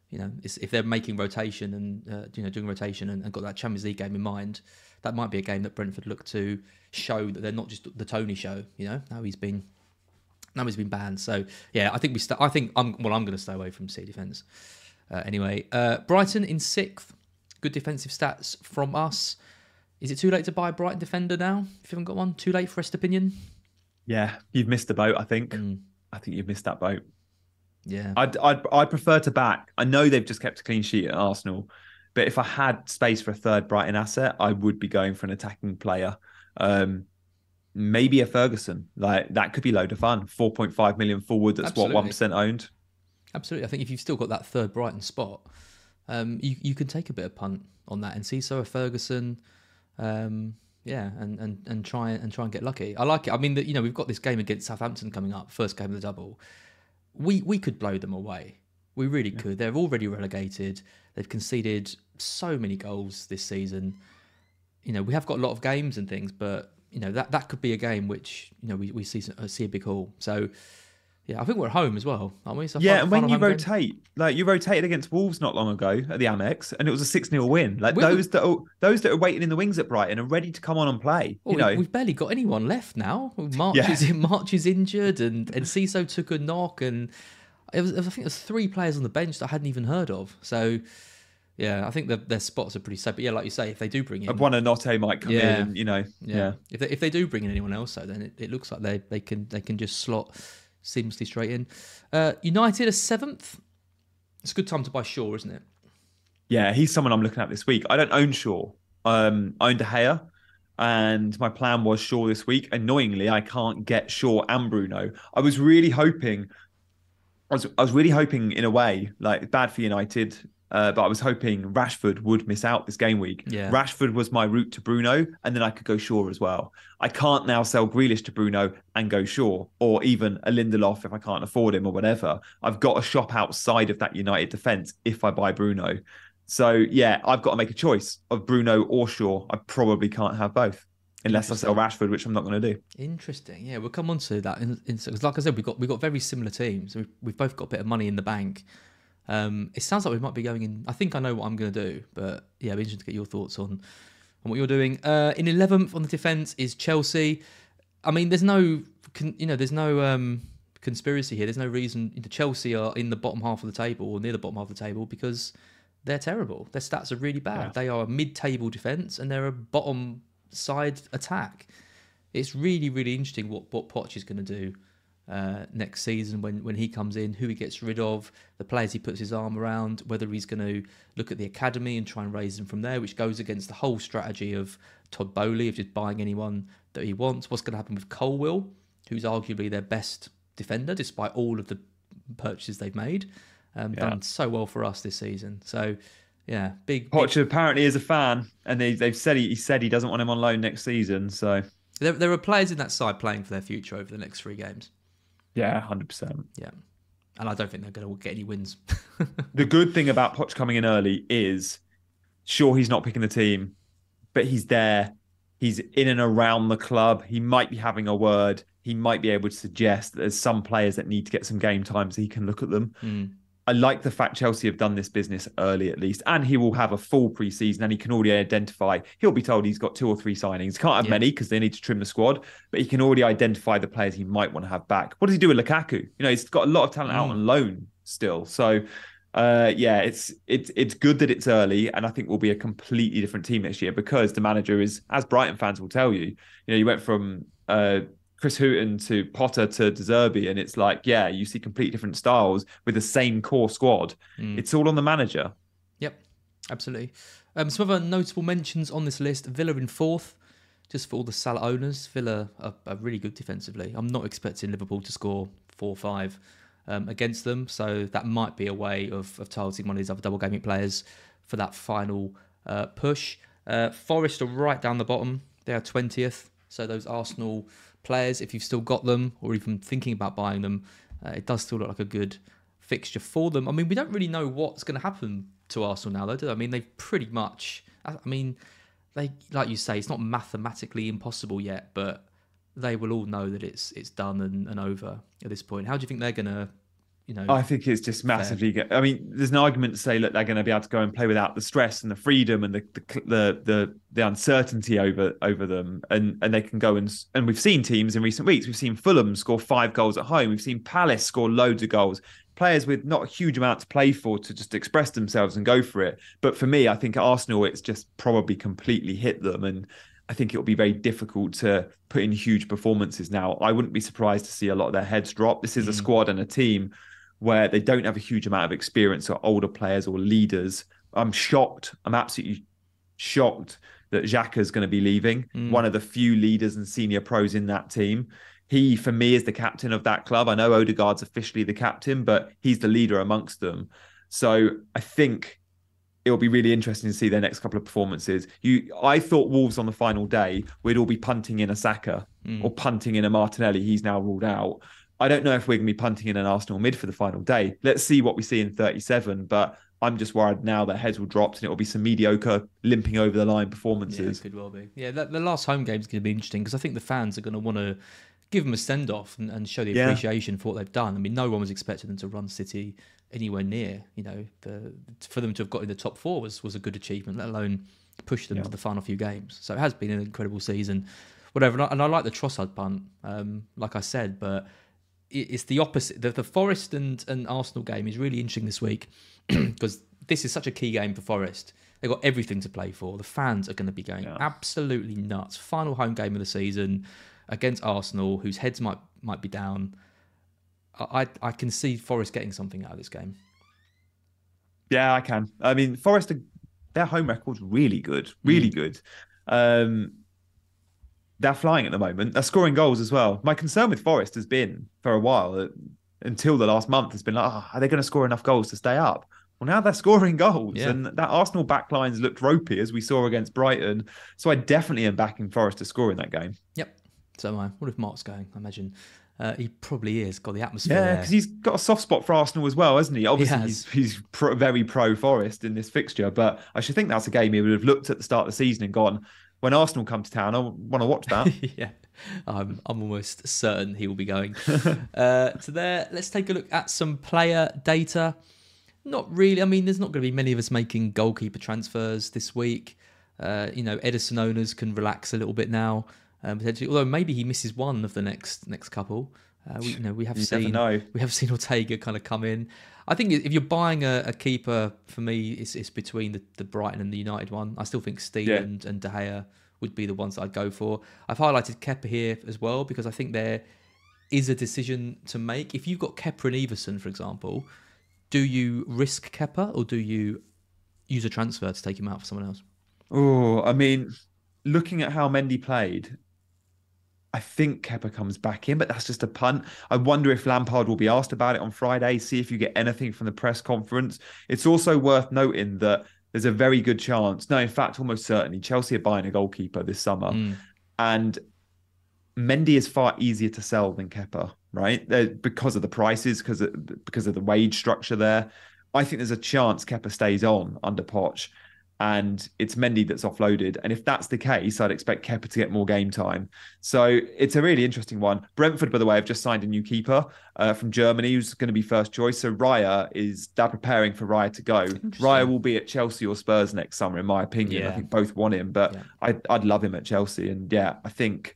A: you know it's, if they're making rotation and uh, you know doing rotation and, and got that Champions League game in mind, that might be a game that Brentford look to show that they're not just the Toney show. You know, now he's been now he's been banned. So yeah, I think we. St- I think I'm well. I'm going to stay away from C defense. Uh, anyway, uh, Brighton in sixth. Good defensive stats from us. Is it too late to buy a Brighton defender now? If you haven't got one, too late for opinion.
B: Yeah, you've missed the boat. I think.
A: Mm.
B: I think you've missed that boat.
A: Yeah,
B: I'd, I'd I'd prefer to back. I know they've just kept a clean sheet at Arsenal, but if I had space for a third Brighton asset, I would be going for an attacking player. Um, maybe a Ferguson. Like that could be load of fun. Four point five million forward. That's what one percent owned.
A: Absolutely. I think if you've still got that third Brighton spot, um, you you can take a bit of punt on that and see so a Ferguson, um, yeah, and, and and try and try and get lucky. I like it. I mean, the, you know, we've got this game against Southampton coming up, first game of the double. We we could blow them away. We really could. They're already relegated. They've conceded so many goals this season. You know, we have got a lot of games and things, but you know that that could be a game which you know we, we see uh, see a big haul. So yeah, I think we're at home as well, aren't we? So
B: Yeah, and when you
A: home game.
B: rotate, like you rotated against Wolves not long ago at the Amex, and it was a six 0 win. Like
A: We-
B: those that are, those that are waiting in the wings at Brighton are ready to come on and play.
A: Well,
B: you
A: oh,
B: know,
A: we've barely got anyone left now. March
B: Yeah.
A: is March is injured, and and Ciso took a knock, and it was, I think there's three players on the bench that I hadn't even heard of. So yeah, I think their their spots are pretty set. But yeah, like you say, if they do bring in,
B: one of might come
A: Yeah.
B: in. And, you know,
A: yeah,
B: yeah.
A: if they if they do bring in anyone else, though, then it, it looks like they they can they can just slot seamlessly straight in. Uh, United a seventh. It's a good time to buy Shaw, isn't it?
B: Yeah, he's someone I'm looking at this week. I don't own Shaw. Um, I own De Gea, and my plan was Shaw this week. Annoyingly, I can't get Shaw and Bruno. I was really hoping. I was, I was really hoping, in a way, like bad for United. Uh, but I was hoping Rashford would miss out this game week.
A: Yeah.
B: Rashford was my route to Bruno, and then I could go Shaw as well. I can't now sell Grealish to Bruno and go Shaw, or even a Lindelof if I can't afford him or whatever. I've got to shop outside of that United defence if I buy Bruno. So yeah, I've got to make a choice of Bruno or Shaw. I probably can't have both unless I sell Rashford, which I'm not going to do.
A: Interesting. Yeah, we'll come on to that. In, in, like I said, we've got we've got very similar teams. We've, we've both got a bit of money in the bank. Um, it sounds like we might be going in. I think I know what I'm going to do, but yeah, it'd be interesting to get your thoughts on on what you're doing. Uh, in 11th on the defence is Chelsea. I mean, there's no, con, you know, there's no um, conspiracy here. There's no reason. The Chelsea are in the bottom half of the table or near the bottom half of the table because they're terrible. Their stats are really bad.
B: Yeah.
A: They are a mid-table defence and they're a bottom side attack. It's really, really interesting what what Poch is going to do uh, next season when when he comes in, who he gets rid of, the players he puts his arm around, whether he's going to look at the academy and try and raise them from there, which goes against the whole strategy of Todd Boehly of just buying anyone that he wants. What's going to happen with Colwill, who's arguably their best defender despite all of the purchases they've made, um,
B: Yeah.
A: done so well for us this season. So. Yeah, big. big
B: apparently is a fan, and they, they've said he, he said he doesn't want him on loan next season. So
A: there, there are players in that side playing for their future over the next three games.
B: Yeah, hundred percent.
A: Yeah, and I don't think they're going to get any wins. [LAUGHS]
B: The good thing about Poch coming in early is, sure, he's not picking the team, but he's there. He's in and around the club. He might be having a word. He might be able to suggest that there's some players that need to get some game time so he can look at them.
A: Hmm.
B: I like the fact Chelsea have done this business early at least, and he will have a full preseason and he can already identify. He'll be told he's got two or three signings. Can't have
A: Yeah.
B: many because they need to trim the squad, but he can already identify the players he might want to have back. What does he do with Lukaku? You know, he's got a lot of talent out
A: Mm.
B: on loan still. So, uh, yeah, it's it's it's good that it's early, and I think we'll be a completely different team next year because the manager is, as Brighton fans will tell you, you know, you went from uh, Chris Hughton to Potter to De Zerbi, and it's like, yeah, you see complete different styles with the same core squad.
A: Mm.
B: It's all on the manager.
A: Yep, absolutely. Um, some other notable mentions on this list: Villa in fourth, just for all the Salah owners. Villa are, are really good defensively. I'm not expecting Liverpool to score four or five um, against them, so that might be a way of, of targeting one of these other double gaming players for that final uh, push. Uh, Forest are right down the bottom. They are twentieth. So those Arsenal players, if you've still got them or even thinking about buying them, uh, it does still look like a good fixture for them. I mean, we don't really know what's going to happen to Arsenal now, though. Do? I mean, they've pretty much. I I mean, they like you say, it's not mathematically impossible yet, but they will all know that it's it's done and, and over at this point. How do you think they're going to, you know?
B: I think it's just massively. go- I mean, there's an argument to say that they're going to be able to go and play without the stress and the freedom and the the the the, the uncertainty over over them, and and they can go and and we've seen teams in recent weeks. We've seen Fulham score five goals at home. We've seen Palace score loads of goals. Players with not a huge amount to play for to just express themselves and go for it. But for me, I think at Arsenal, it's just probably completely hit them and. I think it'll be very difficult to put in huge performances now. I wouldn't be surprised to see a lot of their heads drop. This is a mm. squad and a team where they don't have a huge amount of experience or older players or leaders. I'm shocked. I'm absolutely shocked that Xhaka is going to be leaving. Hmm. One of the few leaders and senior pros in that team. He, for me, is the captain of that club. I know Odegaard's officially the captain, but he's the leader amongst them. So I think it'll be really interesting to see their next couple of performances. You, I thought Wolves on the final day we'd all be punting in a Saka hmm. or punting in a Martinelli. He's now ruled out. I don't know if we're going to be punting in an Arsenal mid for the final day. Let's see what we see in 37. But I'm just worried now that heads will drop and it will be some mediocre limping over the line
A: yeah,
B: performances.
A: it could well be. Yeah, the, the last home game is going to be interesting because I think the fans are going to want to give them a send off and, and show the
B: Yeah.
A: appreciation for what they've done. I mean, no one was expecting them to run City anywhere near. You know, the, for them to have got in the top four was was a good achievement, let alone push them to the final few games. So it has been an incredible season. Whatever, and I, and I like the Trossard punt, um, like I said, but it's the opposite. The, the Forest and, and Arsenal game is really interesting this week [CLEARS THROAT] because this is such a key game for Forest. They've got everything to play for. The fans are going to be going
B: Yeah.
A: absolutely nuts. Final home game of the season against Arsenal, whose heads might might be down. I I, can see Forest getting something out of this game.
B: Yeah, I can. I mean, Forest, their home record's really good, really
A: Mm.
B: good. Um, they're flying at the moment. They're scoring goals as well. My concern with Forest has been for a while, until the last month, has been like, oh, are they going to score enough goals to stay up? Well, now they're [LAUGHS] scoring goals,
A: Yeah.
B: and that Arsenal backlines looked ropey as we saw against Brighton. So I definitely am backing Forest to score in that game.
A: Yep. So am I. What if Mark's going? I imagine uh, he probably is. Got the atmosphere.
B: Yeah, because he's got a soft spot for Arsenal as well, hasn't he? Obviously,
A: has.
B: he's he's pro, very pro Forest in this fixture, but I should think that's a game he would have looked at the start of the season and gone, when Arsenal come to town, I want to watch that. [LAUGHS]
A: yeah, I'm, I'm almost certain he will be going. [LAUGHS] uh, so there, let's take a look at some player data. Not really. I mean, there's not going to be many of us making goalkeeper transfers this week. Uh, you know, Ederson owners can relax a little bit now. Um, potentially, although maybe he misses one of the next next couple. Uh, we, you know, we have
B: You
A: seen
B: know.
A: we have seen Ortega kind of come in. I think if you're buying a, a keeper, for me, it's, it's between the, the Brighton and the United one. I still think Steele
B: Yeah.
A: and, and De Gea would be the ones that I'd go for. I've highlighted Kepa here as well because I think there is a decision to make. If you've got Kepa and Ederson, for example, do you risk Kepa or do you use a transfer to take him out for someone else?
B: Oh, I mean, looking at how Mendy played, I think Kepa comes back in, but that's just a punt. I wonder if Lampard will be asked about it on Friday. See if you get anything from the press conference. It's also worth noting that there's a very good chance, no, in fact, almost certainly, Chelsea are buying a goalkeeper this summer,
A: Mm.
B: and Mendy is far easier to sell than Kepa, right? They're- because of the prices, because of, because of the wage structure there. I think there's a chance Kepa stays on under Poch and it's Mendy that's offloaded. And if that's the case, I'd expect Kepa to get more game time. So it's a really interesting one. Brentford, by the way, have just signed a new keeper uh, from Germany who's going to be first choice. So Raya is they're preparing for Raya to go. Raya will be at Chelsea or Spurs next summer, in my opinion. I think both want him, but
A: Yeah.
B: I'd, I'd love him at Chelsea. And yeah, I think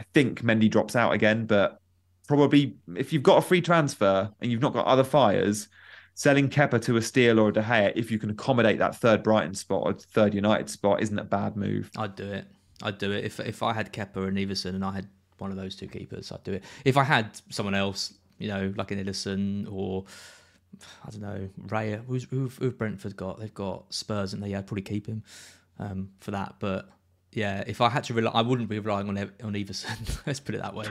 B: I think Mendy drops out again, but probably if you've got a free transfer and you've not got other fires, selling Kepa to a Steele or a De Gea, if you can accommodate that third Brighton spot or third United spot, isn't a bad move.
A: I'd do it. I'd do it if if I had Kepa and Ederson and I had one of those two keepers. I'd do it. If I had someone else, you know, like an Ederson or I don't know Raya, who's who've, who've Brentford got? They've got Spurs, and they yeah, I'd probably keep him um, for that. But yeah, if I had to rely, I wouldn't be relying on on Ederson. [LAUGHS] let's put it that way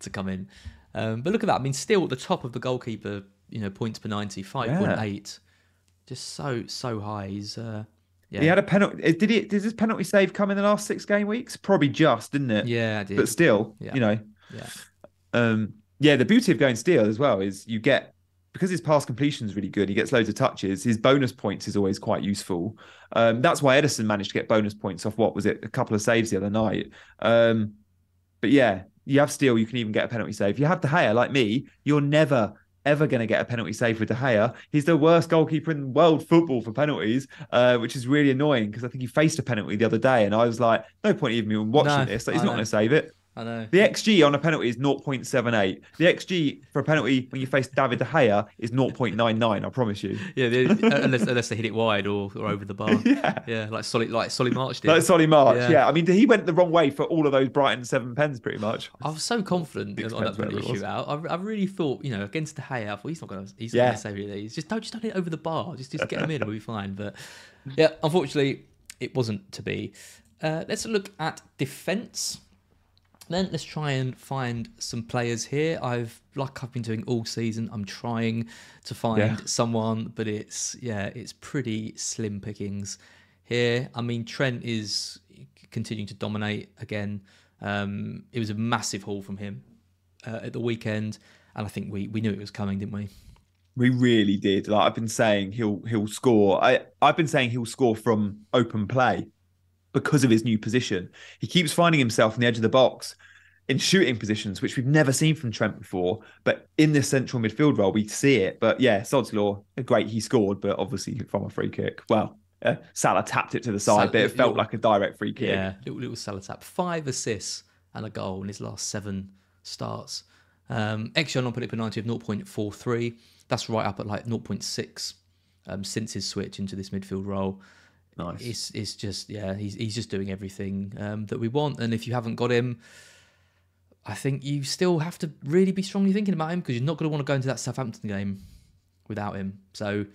A: to come in. Um, but look at that. I mean, still at the top of the goalkeeper, you know, points per ninety, five point eight, just so so high. He's uh, yeah,
B: He had a penalty. eh, Did he? Did his penalty save come in the last six game weeks? Probably just, didn't it?
A: yeah, I did.
B: But still,
A: Yeah.
B: you know,
A: yeah.
B: um, yeah. The beauty of going Steele as well is you get because his pass completion is really good. He gets loads of touches. His bonus points is always quite useful. Um, that's why Ederson managed to get bonus points off what was it? A couple of saves the other night. Um, but yeah, you have Steele. You can even get a penalty save. If You have De Gea, like me. You're never ever going to get a penalty save with De Gea. He's the worst goalkeeper in world football for penalties, uh, which is really annoying because I think he faced a penalty the other day, and I was like, no point even watching
A: No,
B: this. Like, he's
A: I
B: not going to save it.
A: I know.
B: The XG on a penalty is 0.78. The XG for a penalty when you face David De Gea is 0.99. I promise you.
A: Yeah, they, unless unless they hit it wide or, or over the bar. [LAUGHS]
B: Yeah.
A: yeah, like Solly like Solly March did.
B: Like Solly March.
A: Yeah.
B: Yeah. I mean, he went the wrong way for all of those Brighton seven pens, pretty much.
A: I was so confident on that penalty shootout. I, I really thought, you know, against De Gea, I thought he's not going to he's not
B: Yeah.
A: going to save these. Just don't just don't hit over the bar. Just just get him in, we'll be fine. But [LAUGHS] yeah, unfortunately, it wasn't to be. Uh, let's look at defence. Then let's try and find some players here. I've like I've been doing all season. I'm trying to find
B: Yeah.
A: someone, but it's yeah, it's pretty slim pickings here. I mean, Trent is continuing to dominate again. Um, it was a massive haul from him uh, at the weekend, and I think we we knew it was coming, didn't we?
B: We really did. Like I've been saying, he'll he'll score. I I've been saying he'll score from open play because of his new position. He keeps finding himself on the edge of the box in shooting positions, which we've never seen from Trent before. But in this central midfield role, we see it. But yeah, Sod's Law, great. He scored, but obviously from a free kick. Well, uh, Salah tapped it to the side,
A: Sal-
B: but it felt
A: little-
B: like a direct free kick.
A: Yeah, little little Salah tap, five assists and a goal in his last seven starts. Um, XG on per 90 of 0.43. That's right up at like 0.6 um, since his switch into this midfield role.
B: Nice.
A: It's it's just yeah, he's he's just doing everything um, that we want. And if you haven't got him, I think you still have to really be strongly thinking about him because you're not going to want to go into that Southampton game without him. So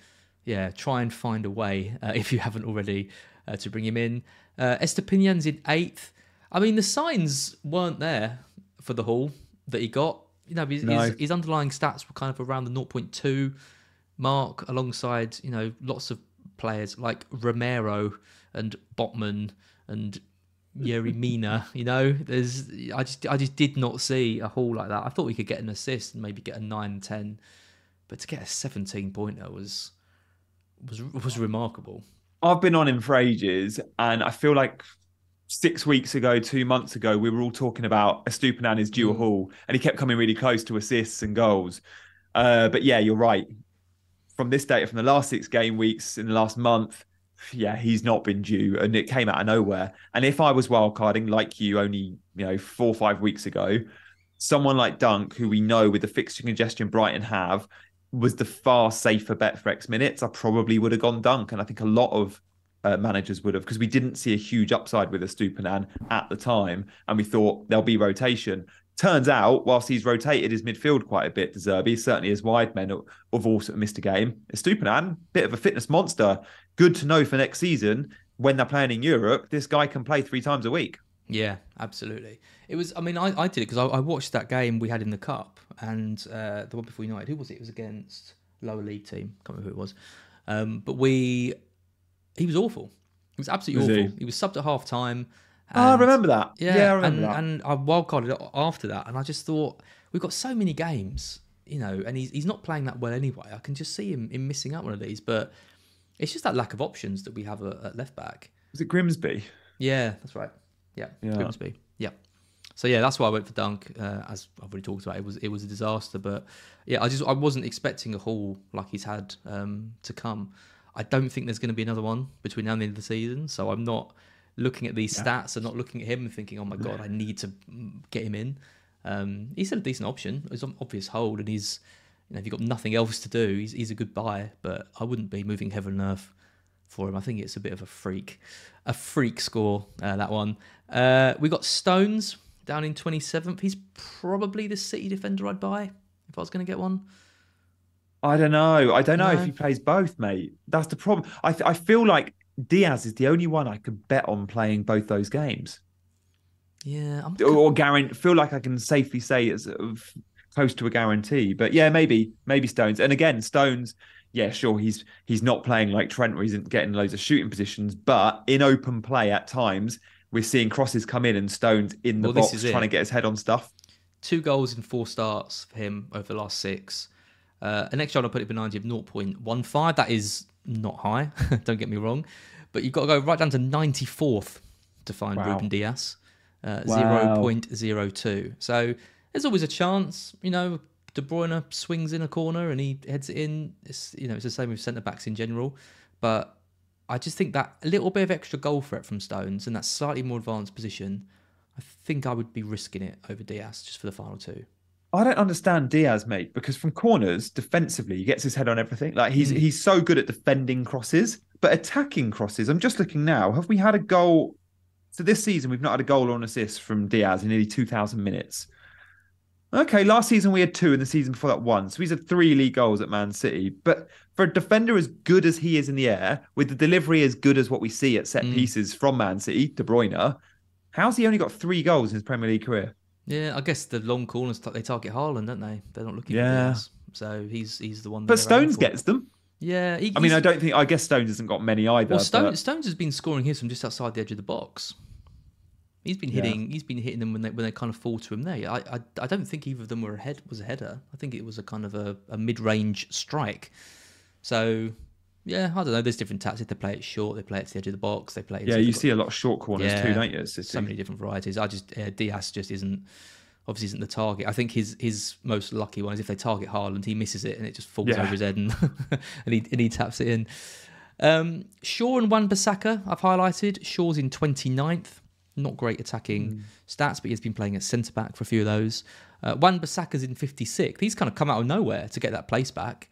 A: yeah, try and find a way uh, [LAUGHS] if you haven't already uh, to bring him in. Uh, Estupiñán's in eighth. I mean, the signs weren't there for the haul that he got. You know, his,
B: No.
A: his, his underlying stats were kind of around the 0.2. Mark alongside you know lots of players like Romero and Botman and Yerry [LAUGHS] Mina. You know, there's I just I just did not see a haul like that. I thought we could get an assist and maybe get a 9 10, but to get a 17 pointer was was was remarkable.
B: I've been on him for ages, and I feel like six weeks ago, two months ago, we were all talking about Estupiñán is due a haul, and he kept coming really close to assists and goals. Uh, but yeah, you're right. From this data, from the last six game weeks in the last month, yeah, he's not been due, and it came out of nowhere. And if I was wildcarding like you only, you know, four or five weeks ago, someone like Dunk, who we know with the fixture congestion Brighton have, was the far safer bet for X minutes. I probably would have gone Dunk, and I think a lot of uh, managers would have because we didn't see a huge upside with Estupiñán at the time, and we thought there'll be rotation. Turns out, whilst he's rotated his midfield quite a bit, De Zerbi, certainly his wide men have also missed a game. Estupiñán, bit of a fitness monster. Good to know for next season when they're playing in Europe, this guy can play three times a week.
A: Yeah, absolutely. It was. I mean, I, I did it because I, I, watched that game we had in the cup and uh, the one before United. Who was it? It was against lower league team. Can't remember who it was. Um, but we, he was awful. He was absolutely was awful. He? he? was subbed at half time.
B: Oh, I remember that.
A: Yeah,
B: yeah I
A: remember
B: and,
A: that. And I wildcarded after that, and I just thought we've got so many games, you know, and he's he's not playing that well anyway. I can just see him, him missing out one of these, but it's just that lack of options that we have at, at left back.
B: Was it Grimsby?
A: Yeah, that's right. Yeah, yeah. Grimsby. Yeah. So yeah, that's why I went for Dunk. Uh, as I've already talked about, it was it was a disaster. But yeah, I just I wasn't expecting a haul like he's had um, to come. I don't think there's going to be another one between now and the end of the season. So I'm not looking at these yeah. stats and not looking at him and thinking, oh my god, I need to get him in. Um, he's a decent option. He's an obvious hold, and he's you know if you've got nothing else to do, he's he's a good buy. But I wouldn't be moving heaven and earth for him. I think it's a bit of a freak, a freak score uh, that one. Uh, we got Stones down in 27th. He's probably the City defender I'd buy if I was going to get one.
B: I don't know. I don't know no. if he plays both, mate. That's the problem. I th- I feel like Dias is the only one I could bet on playing both those games.
A: Yeah,
B: I'm... or, or guarantee. Feel like I can safely say it's close to a guarantee. But yeah, maybe maybe Stones. And again, Stones. Yeah, sure. He's he's not playing like Trent, where he's getting loads of shooting positions. But in open play at times, we're seeing crosses come in and Stones in the well, box trying to get his head on stuff.
A: Two goals in four starts for him over the last six. Uh, an extra I'll put it behind you of 0.15. That is not high, [LAUGHS] don't get me wrong. But you've got to go right down to 94th to find wow. Ruben Dias, uh, wow. 0.02. So there's always a chance, you know, De Bruyne swings in a corner and he heads it in. It's, you know, it's the same with centre backs in general. But I just think that a little bit of extra goal threat from Stones and that slightly more advanced position, I think I would be risking it over Dias just for the final two.
B: I don't understand Dias, mate, because from corners, defensively, he gets his head on everything. Like he's mm. he's so good at defending crosses, but attacking crosses. I'm just looking now. Have we had a goal? So this season, we've not had a goal or an assist from Dias in nearly 2,000 minutes. Okay, last season we had two, and the season before that one. So he's had three league goals at Man City. But for a defender as good as he is in the air, with the delivery as good as what we see at set mm. pieces from Man City, De Bruyne, how's he only got three goals in his Premier League career?
A: Yeah, I guess the long corners they target Haaland, don't they? They're not looking. Yeah. So he's he's the one.
B: But Stones gets them.
A: Yeah,
B: he, I mean, I don't think. I guess Stones hasn't got many either.
A: Well, Stones, but... Stones has been scoring his from just outside the edge of the box. He's been hitting. Yeah. He's been hitting them when they when they kind of fall to him there. I, I I don't think either of them were a head was a header. I think it was a kind of a, a mid range strike. So yeah, I don't know. There's different tactics. They play it short. They play it to the edge of the box. They play it.
B: Yeah, you see a lot of short corners yeah, too, don't you?
A: So many different varieties. I just uh, Dias just isn't obviously isn't the target. I think his his most lucky one is if they target Haaland, he misses it and it just falls yeah. over his head and [LAUGHS] and, he, and he taps it in. Um, Shaw and Wan Bissaka, I've highlighted. Shaw's in 29th. Not great attacking mm. stats, but he's been playing at centre back for a few of those. Uh, Wan Bissaka's in 56th. He's kind of come out of nowhere to get that place back.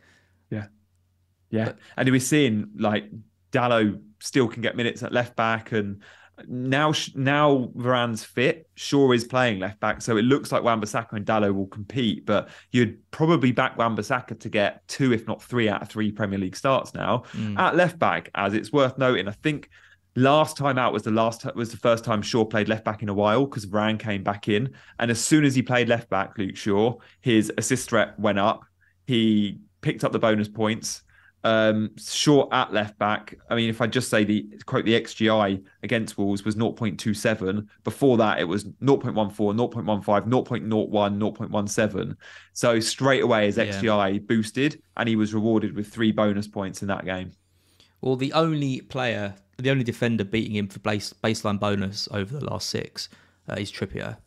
B: Yeah. Yeah. But, and we're seeing like Dalot still can get minutes at left back and now now Varane's fit. Shaw is playing left back, so it looks like Wan-Bissaka and Dalot will compete. But you'd probably back Wan-Bissaka to get two, if not three, out of three Premier League starts now mm. at left back. As it's worth noting, I think last time out was the last was the first time Shaw played left back in a while because Varane came back in, and as soon as he played left back, Luke Shaw, his assist threat went up. He picked up the bonus points. Um, short at left back. I mean, if I just say the quote the XGI against Wolves was 0.27. Before that, it was 0.14, 0.15, 0.01, 0.17. So straight away, his XGI yeah. boosted, and he was rewarded with three bonus points in that game.
A: Well, the only player, the only defender beating him for base, baseline bonus over the last six uh, is Trippier.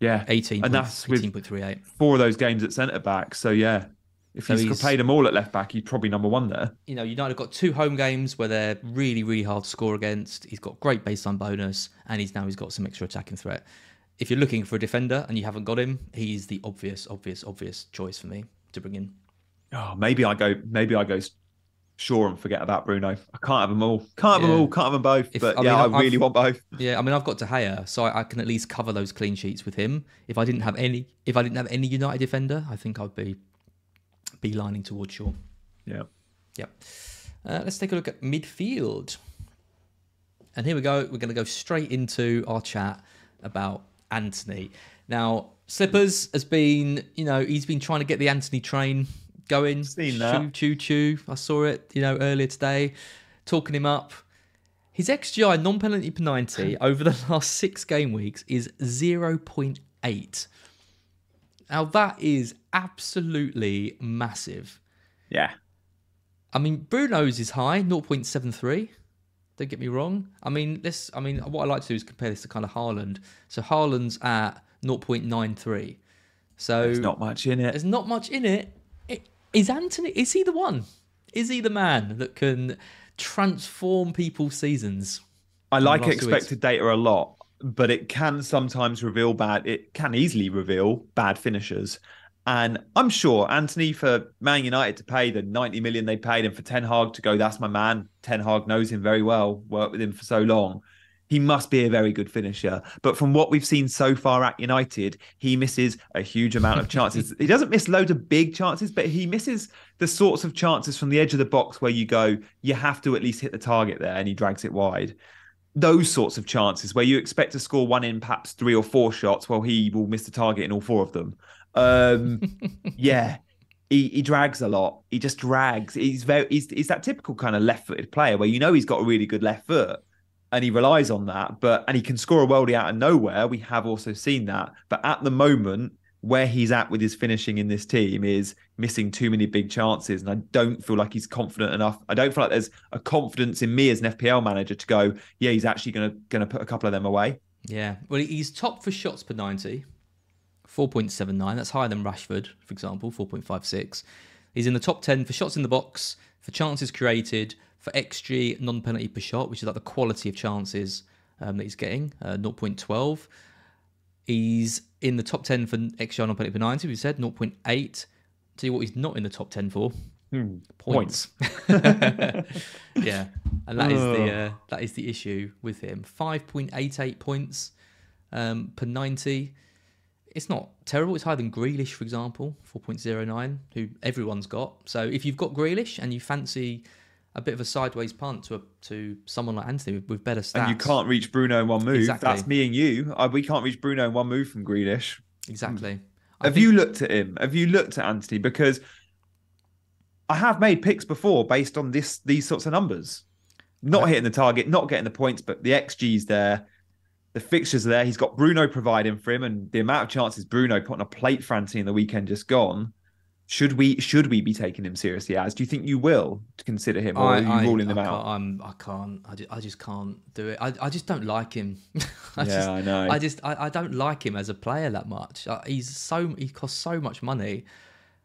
B: Yeah,
A: 18. And that's 18.38.
B: Four of those games at centre back. So yeah, if so he's, played them all at left back, he's probably number one there.
A: You know, United have got two home games where they're really, really hard to score against. He's got great baseline bonus, and he's now he's got some extra attacking threat. If you're looking for a defender and you haven't got him, he's the obvious, obvious, obvious choice for me to bring in.
B: Oh, maybe I go. Maybe I go Sure, and forget about Bruno. I can't have them all. Can't have yeah. them all. Can't have them both. If, but I yeah, mean, I really I've, want both.
A: Yeah, I mean, I've got De Gea, so I, I, can at least cover those clean sheets with him. If I didn't have any, if I didn't have any United defender, I think I'd be beelining towards Shaw.
B: Yeah.
A: Yep. Uh, let's take a look at midfield. And here we go. We're going to go straight into our chat about Antony. Now, Slippers has been, you know, he's been trying to get the Antony train going.
B: Seen that.
A: Choo, choo, choo. I saw it, you know, earlier today, talking him up. His XGI non penalty per [CLEARS THROAT] 90 over the last six game weeks is 0.8. Now, that is absolutely massive.
B: Yeah.
A: I mean, Bruno's is high, 0.73. Don't get me wrong. I mean, this. I mean, what I like to do is compare this to kind of Haaland. So Haaland's at 0.93. So
B: there's not much in it.
A: There's not much in it. it. Is Antony? Is he the one? Is he the man that can transform people's seasons?
B: I like expected data a lot, but it can sometimes reveal bad. It can easily reveal bad finishers. And I'm sure Antony for Man United to pay the 90 million they paid and for Ten Hag to go, that's my man. Ten Hag knows him very well, worked with him for so long. He must be a very good finisher. But from what we've seen so far at United, he misses a huge amount of chances. [LAUGHS] he doesn't miss loads of big chances, but he misses the sorts of chances from the edge of the box where you go, you have to at least hit the target there, and he drags it wide those sorts of chances where you expect to score one in perhaps three or four shots, well, he will miss the target in all four of them. Um, [LAUGHS] yeah, he, he drags a lot. He just drags. He's very he's, he's that typical kind of left-footed player where you know he's got a really good left foot and he relies on that. But and he can score a worldie out of nowhere. We have also seen that. But at the moment, where he's at with his finishing in this team is missing too many big chances. And I don't feel like he's confident enough. I don't feel like there's a confidence in me as an FPL manager to go, yeah, he's actually gonna gonna put a couple of them away.
A: Yeah. Well, he's top for shots per 90, 4.79. That's higher than Rashford, for example, 4.56. He's in the top 10 for shots in the box, for chances created, for XG non penalty per shot, which is like the quality of chances um, that he's getting, uh, 0.12. He's in the top 10 for XG on penalty per 90, we said 0.8. Tell you what, he's not in the top 10 for
B: hmm. points. [LAUGHS]
A: yeah, and that is the uh, that is the issue with him. 5.88 points um, per 90. It's not terrible. It's higher than Grealish, for example, 4.09, who everyone's got. So if you've got Grealish and you fancy a bit of a sideways punt to a, to someone like Antony with, with, better stats.
B: And you can't reach Bruno in one move. Exactly. That's me and you. I, we can't reach Bruno in one move from Grealish.
A: Exactly.
B: I have think... you looked at him? Have you looked at Antony? Because I have made picks before based on this these sorts of numbers. Not hitting the target, not getting the points, but the XG's there. The fixtures are there. He's got Bruno providing for him, and the amount of chances Bruno put on a plate for Antony in the weekend just gone should we should we be taking him seriously as? Do you think you will consider him, or I, are you I, ruling them
A: I
B: out?
A: I'm, I can't. I just, I just can't do it. I, I just don't like him. [LAUGHS]
B: I yeah,
A: just,
B: I know.
A: I just I, I don't like him as a player that much. Uh, he's so he costs so much money,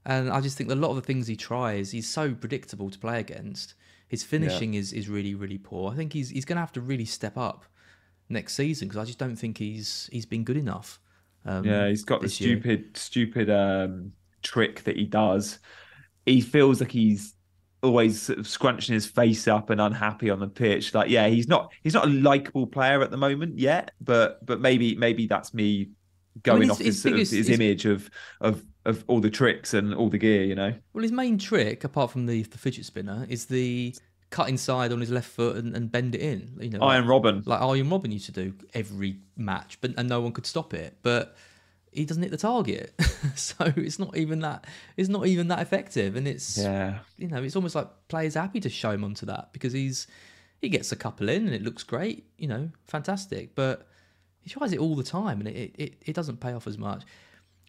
A: and I just think a lot of the things he tries, he's so predictable to play against. His finishing yeah. is is really really poor. I think he's he's going to have to really step up next season because I just don't think he's he's been good enough.
B: Um, yeah, he's got the stupid year. stupid um, trick that he does, he feels like he's always sort of scrunching his face up and unhappy on the pitch. Like, yeah, he's not he's not a likable player at the moment yet, but but maybe maybe that's me going I mean, off his, sort biggest, of, his, his image of of of all the tricks and all the gear, you know.
A: Well, his main trick, apart from the the fidget spinner, is the cut inside on his left foot and, and bend it in. You know,
B: Arjen
A: like,
B: Robben,
A: like Arjen Robben used to do every match, but and no one could stop it. But he doesn't hit the target. [LAUGHS] so it's not even that it's not even that effective. And it's
B: Yeah.
A: you know, it's almost like players happy to show him onto that because he's he gets a couple in and it looks great, you know, fantastic. But he tries it all the time and it it, it doesn't pay off as much.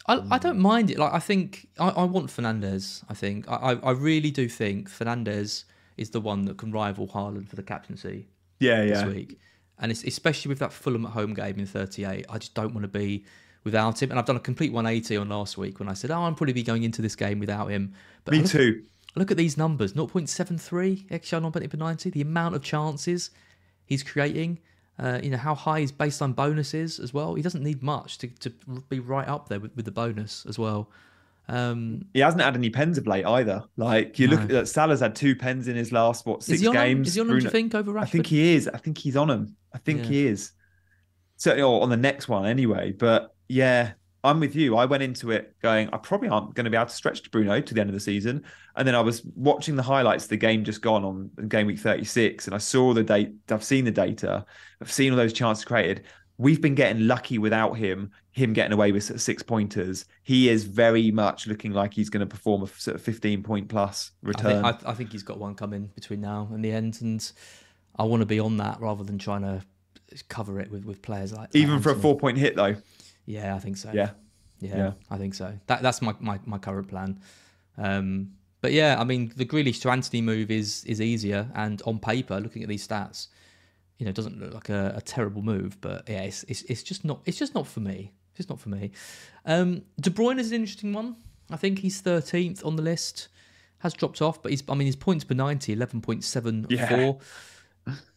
A: I, I hmm. don't mind it. Like I think I, I want Fernandes. I think I, I I really do think Fernandes is the one that can rival Haaland for the captaincy
B: Yeah,
A: this
B: yeah.
A: week. And it's especially with that Fulham at home game in 38, I just don't want to be without him. And I've done a complete 180 on last week when I said, oh, I'm probably be going into this game without him. But
B: Me
A: look,
B: too.
A: Look at these numbers 0.73 XG non penalty per 90, the amount of chances he's creating. Uh, you know how high his baseline bonus is as well. He doesn't need much to, to be right up there with, with the bonus as well. Um,
B: He hasn't had any pens of late either. Like you look at Salah's had two pens in his last what six
A: is on him?
B: games.
A: Is he on him, do you think, over Rashford?
B: I think he is. I think he's on him. I think
A: Yeah.
B: he is. Certainly or on the next one anyway. But yeah, I'm with you. I went into it going, I probably aren't going to be able to stretch to Bruno to the end of the season. And then I was watching the highlights of the game just gone on game week 36, and I saw the date. I've seen the data. I've seen all those chances created. We've been getting lucky without him. Him getting away with six pointers. He is very much looking like he's going to perform a sort of 15 point plus
A: I
B: return.
A: think, I, I think he's got one coming between now and the end, and I want to be on that rather than trying to cover it with, with players like
B: Even for a four point hit though.
A: Yeah, I think so.
B: Yeah.
A: yeah,
B: Yeah.
A: I think so. That that's my, my, my current plan. Um, but yeah, I mean, the Grealish to Antony move is is easier, and on paper, looking at these stats, you know, it doesn't look like a, a terrible move. But yeah, it's, it's it's just not it's just not for me. It's just not for me. Um, De Bruyne is an interesting one. I think he's thirteenth on the list. Has dropped off, but he's I mean his points per 90, 11.74.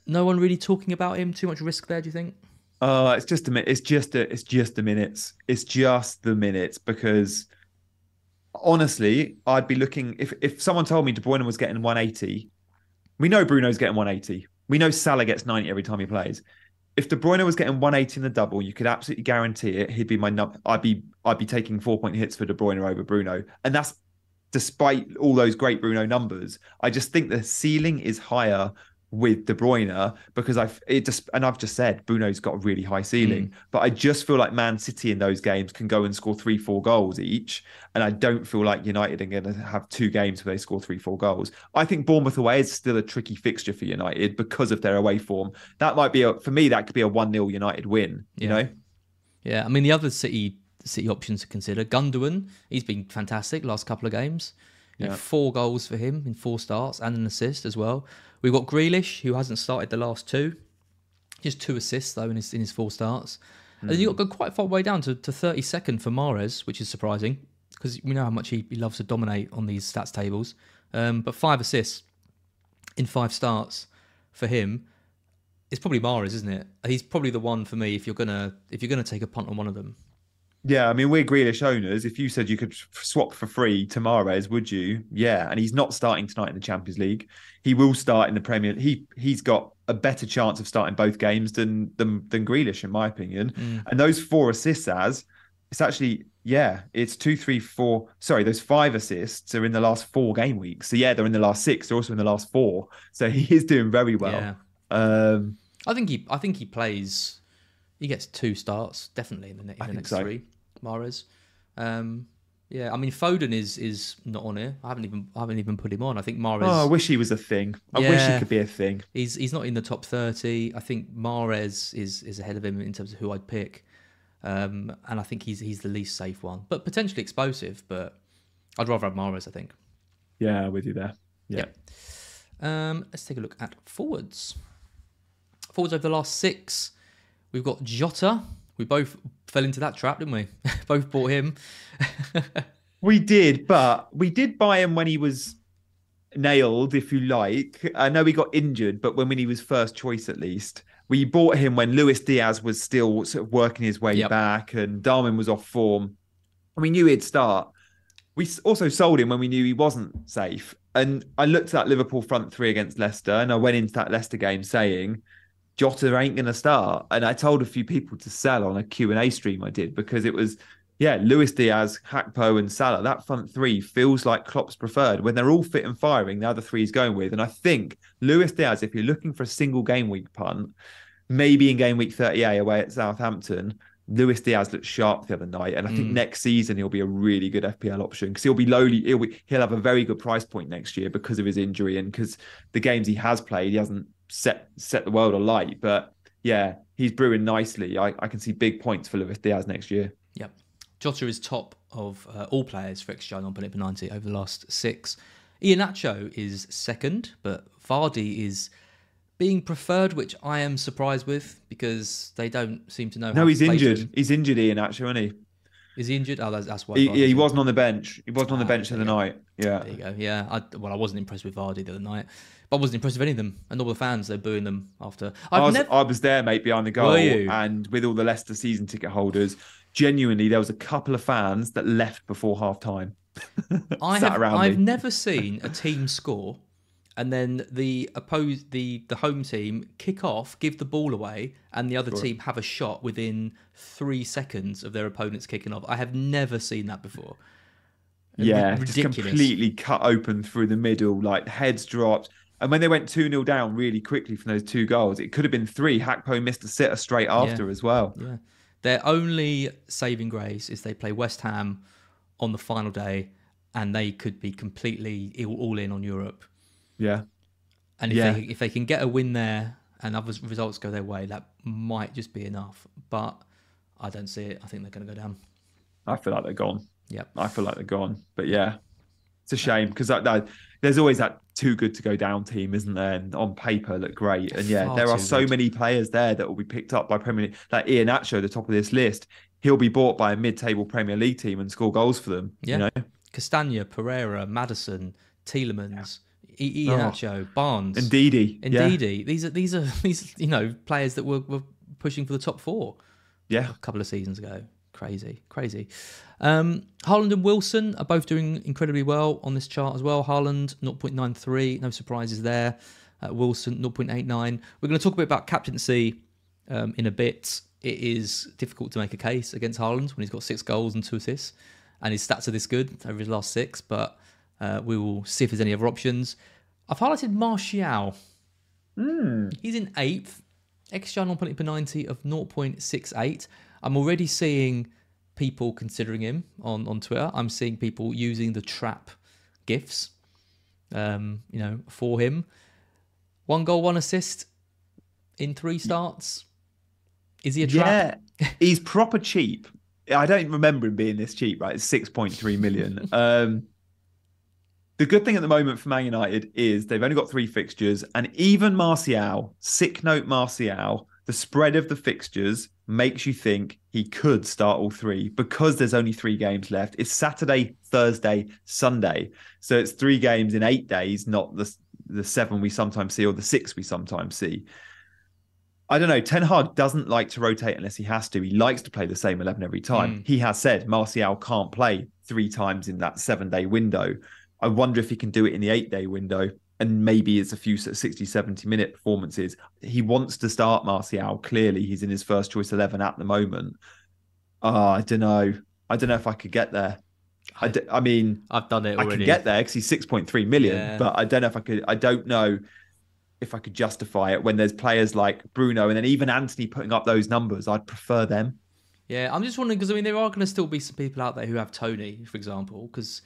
A: No one really talking about him. Too much risk there, do you think?
B: Oh, it's just a minute. It's just a, it's just the minutes. It's just the minutes because honestly, I'd be looking if if someone told me De Bruyne was getting 180. We know Bruno's getting 180. We know Salah gets 90 every time he plays. If De Bruyne was getting 180 in the double, you could absolutely guarantee it. He'd be my num- I'd be I'd be taking four point hits for De Bruyne over Bruno, and that's despite all those great Bruno numbers. I just think the ceiling is higher with De Bruyne because I've it just and I've just said Bruno's got a really high ceiling, mm. but I just feel like Man City in those games can go and score three, four goals each, and I don't feel like United are going to have two games where they score three, four goals. I think Bournemouth away is still a tricky fixture for United because of their away form. That might be a for me that could be a one 0 United win. You
A: Yeah.
B: know,
A: Yeah, I mean the other City City options to consider. Gundogan, he's been fantastic last couple of games. You know,
B: Yeah.
A: four goals for him in four starts and an assist as well. We've got Grealish, who hasn't started the last two, just two assists though in his in his four starts. And then you got quite far way down to, to 32nd for Mahrez, which is surprising because we know how much he, he loves to dominate on these stats tables. Um, but five assists in five starts for him. It's probably Mahrez, isn't it? He's probably the one for me if you're gonna if you're gonna take a punt on one of them.
B: Yeah, I mean, we're Grealish owners. If you said you could swap for free to Mahrez, would you? Yeah, and he's not starting tonight in the Champions League. He will start in the Premier. He he's got a better chance of starting both games than than, than Grealish, in my opinion. And those four assists, as it's actually yeah, it's two, three, four. Sorry, those five assists are in the last four game weeks. So yeah, they're in the last six. They're also in the last four. So [LAUGHS] he is doing very well.
A: Yeah.
B: Um,
A: I think he I think he plays he gets two starts definitely in the, ne- in the next
B: so.
A: three. Mahrez. Um yeah, I mean Foden is is not on here. I haven't even I haven't even put him on. I think Mahrez
B: oh, I wish he was a thing. I wish he could be a thing.
A: he's he's not in the top 30. I think Mahrez is is ahead of him in terms of who I'd pick. Um and I think he's he's the least safe one. But potentially explosive, but I'd rather have Mahrez, I think.
B: Yeah, with you there. Yeah.
A: Um, let's take a look at forwards. Forwards over the last six, we've got Jota. We both fell into that trap, didn't we? [LAUGHS] both bought him. [LAUGHS]
B: We did, but we did buy him when he was nailed, if you like. I know he got injured, but when, when he was first choice at least. We bought him when Luis Diaz was still sort of working his way
A: Yep.
B: back and Darwin was off form. And we knew he'd start. We also sold him when we knew he wasn't safe. And I looked at that Liverpool front three against Leicester and I went into that Leicester game saying, Jota ain't going to start. And I told a few people to sell on a Q&A stream I did because it was, yeah, Luis Diaz, Gakpo and Salah. That front three feels like Klopp's preferred. When they're all fit and firing, the other three he's going with. And I think Luis Diaz, if you're looking for a single game week punt, maybe in game week 38 away at Southampton, Luis Diaz looked sharp the other night, and I think
A: Mm.
B: next season he'll be a really good FPL option because he'll be lowly. He'll be, he'll have a very good price point next year because of his injury and because the games he has played, he hasn't set set the world alight. But yeah, he's brewing nicely. I, I can see big points for Luis Diaz next year.
A: Yep. Jota is top of uh, all players for XGI on Benit 90 over the last six. Iheanacho is second, but Vardy is being preferred, which I am surprised with because they don't seem to know. how
B: No, he's injured.
A: him.
B: He's injured, Ian. Actually, isn't he?
A: Is he injured? Oh, that's, that's why.
B: he? He, yeah, he wasn't on the bench. He wasn't on the
A: Ah,
B: bench the other night. Yeah.
A: There you go. Yeah. I, well, I wasn't impressed with Vardy the other night, I wasn't impressed with any of them. And all the fans, they're booing them after.
B: I
A: I've
B: was,
A: never.
B: I was there, mate, behind the goal, and with all the Leicester season ticket holders, genuinely, there was a couple of fans that left before half time. [LAUGHS]
A: I
B: sat
A: have
B: around
A: I've
B: me.
A: never [LAUGHS] seen a team score and then the opposed the the home team kick off, give the ball away, and the other team have a shot within three seconds of their opponents kicking off. I have never seen that before.
B: Yeah, just completely cut open through the middle, like heads dropped. And when they went 2 0 down really quickly from those two goals, it could have been three. Gakpo missed a sitter straight after as well.
A: Yeah. Their only saving grace is they play West Ham on the final day, and they could be completely all all in on Europe.
B: Yeah.
A: And if
B: Yeah.
A: they if they can get a win there and other results go their way, that might just be enough. But I don't see it. I think they're going to go down.
B: I feel like they're gone.
A: Yeah.
B: I feel like they're gone. But yeah, it's a shame because that, that, there's always that too good to go down team, isn't there? And on paper look great. And yeah,
A: Far
B: there are so
A: good.
B: many players there that will be picked up by Premier League. Like Iheanacho, the top of this list, he'll be bought by a mid-table Premier League team and score goals for them.
A: Yeah.
B: You know?
A: Castagna, Pereira, Maddison, Tielemans, I-
B: Oh.
A: Iheanacho, Barnes,
B: And Didi. Yeah.
A: These are these are [LAUGHS] these you know players that were, were pushing for the top four.
B: Yeah.
A: a couple of seasons ago. Crazy, crazy. Um, Haaland and Wilson are both doing incredibly well on this chart as well. Haaland 0.93, no surprises there. Uh, Wilson 0.89. We're going to talk a bit about captaincy um, in a bit. It is difficult to make a case against Haaland when he's got six goals and two assists, and his stats are this good over his last six. But uh, we will see if there's any other options. I've highlighted Martial. He's in eighth. XGI non per 90 of 0.68. I'm already seeing people considering him on, on Twitter. I'm seeing people using the trap gifs, um, you know, for him. One goal, one assist in three starts. Is he a trap?
B: Yeah, he's proper cheap. I don't remember him being this cheap, right? It's 6.3 million. [LAUGHS] um, the good thing at the moment for Man United is they've only got three fixtures, and even Martial, sick note Martial, the spread of the fixtures makes you think he could start all three because there's only three games left. It's Saturday, Thursday, Sunday. So it's three games in eight days, not the, the seven we sometimes see or the six we sometimes see. I don't know. Ten Hag doesn't like to rotate unless he has to. He likes to play the same 11 every time.
A: Mm.
B: He has said Martial can't play three times in that seven day window. I wonder if he can do it in the eight day window and maybe it's a few sort 60, 70 minute performances. He wants to start Martial. Clearly, he's in his first choice 11 at the moment. Oh, I don't know. I don't know if I could get there. I, d- I mean,
A: I've done it
B: I can get there because he's 6.3 million,
A: Yeah.
B: but I don't know if I could. I don't know if I could justify it when there's players like Bruno and then even Antony putting up those numbers. I'd prefer them.
A: Yeah, I'm just wondering because I mean there are going to still be some people out there who have Toney, for example, because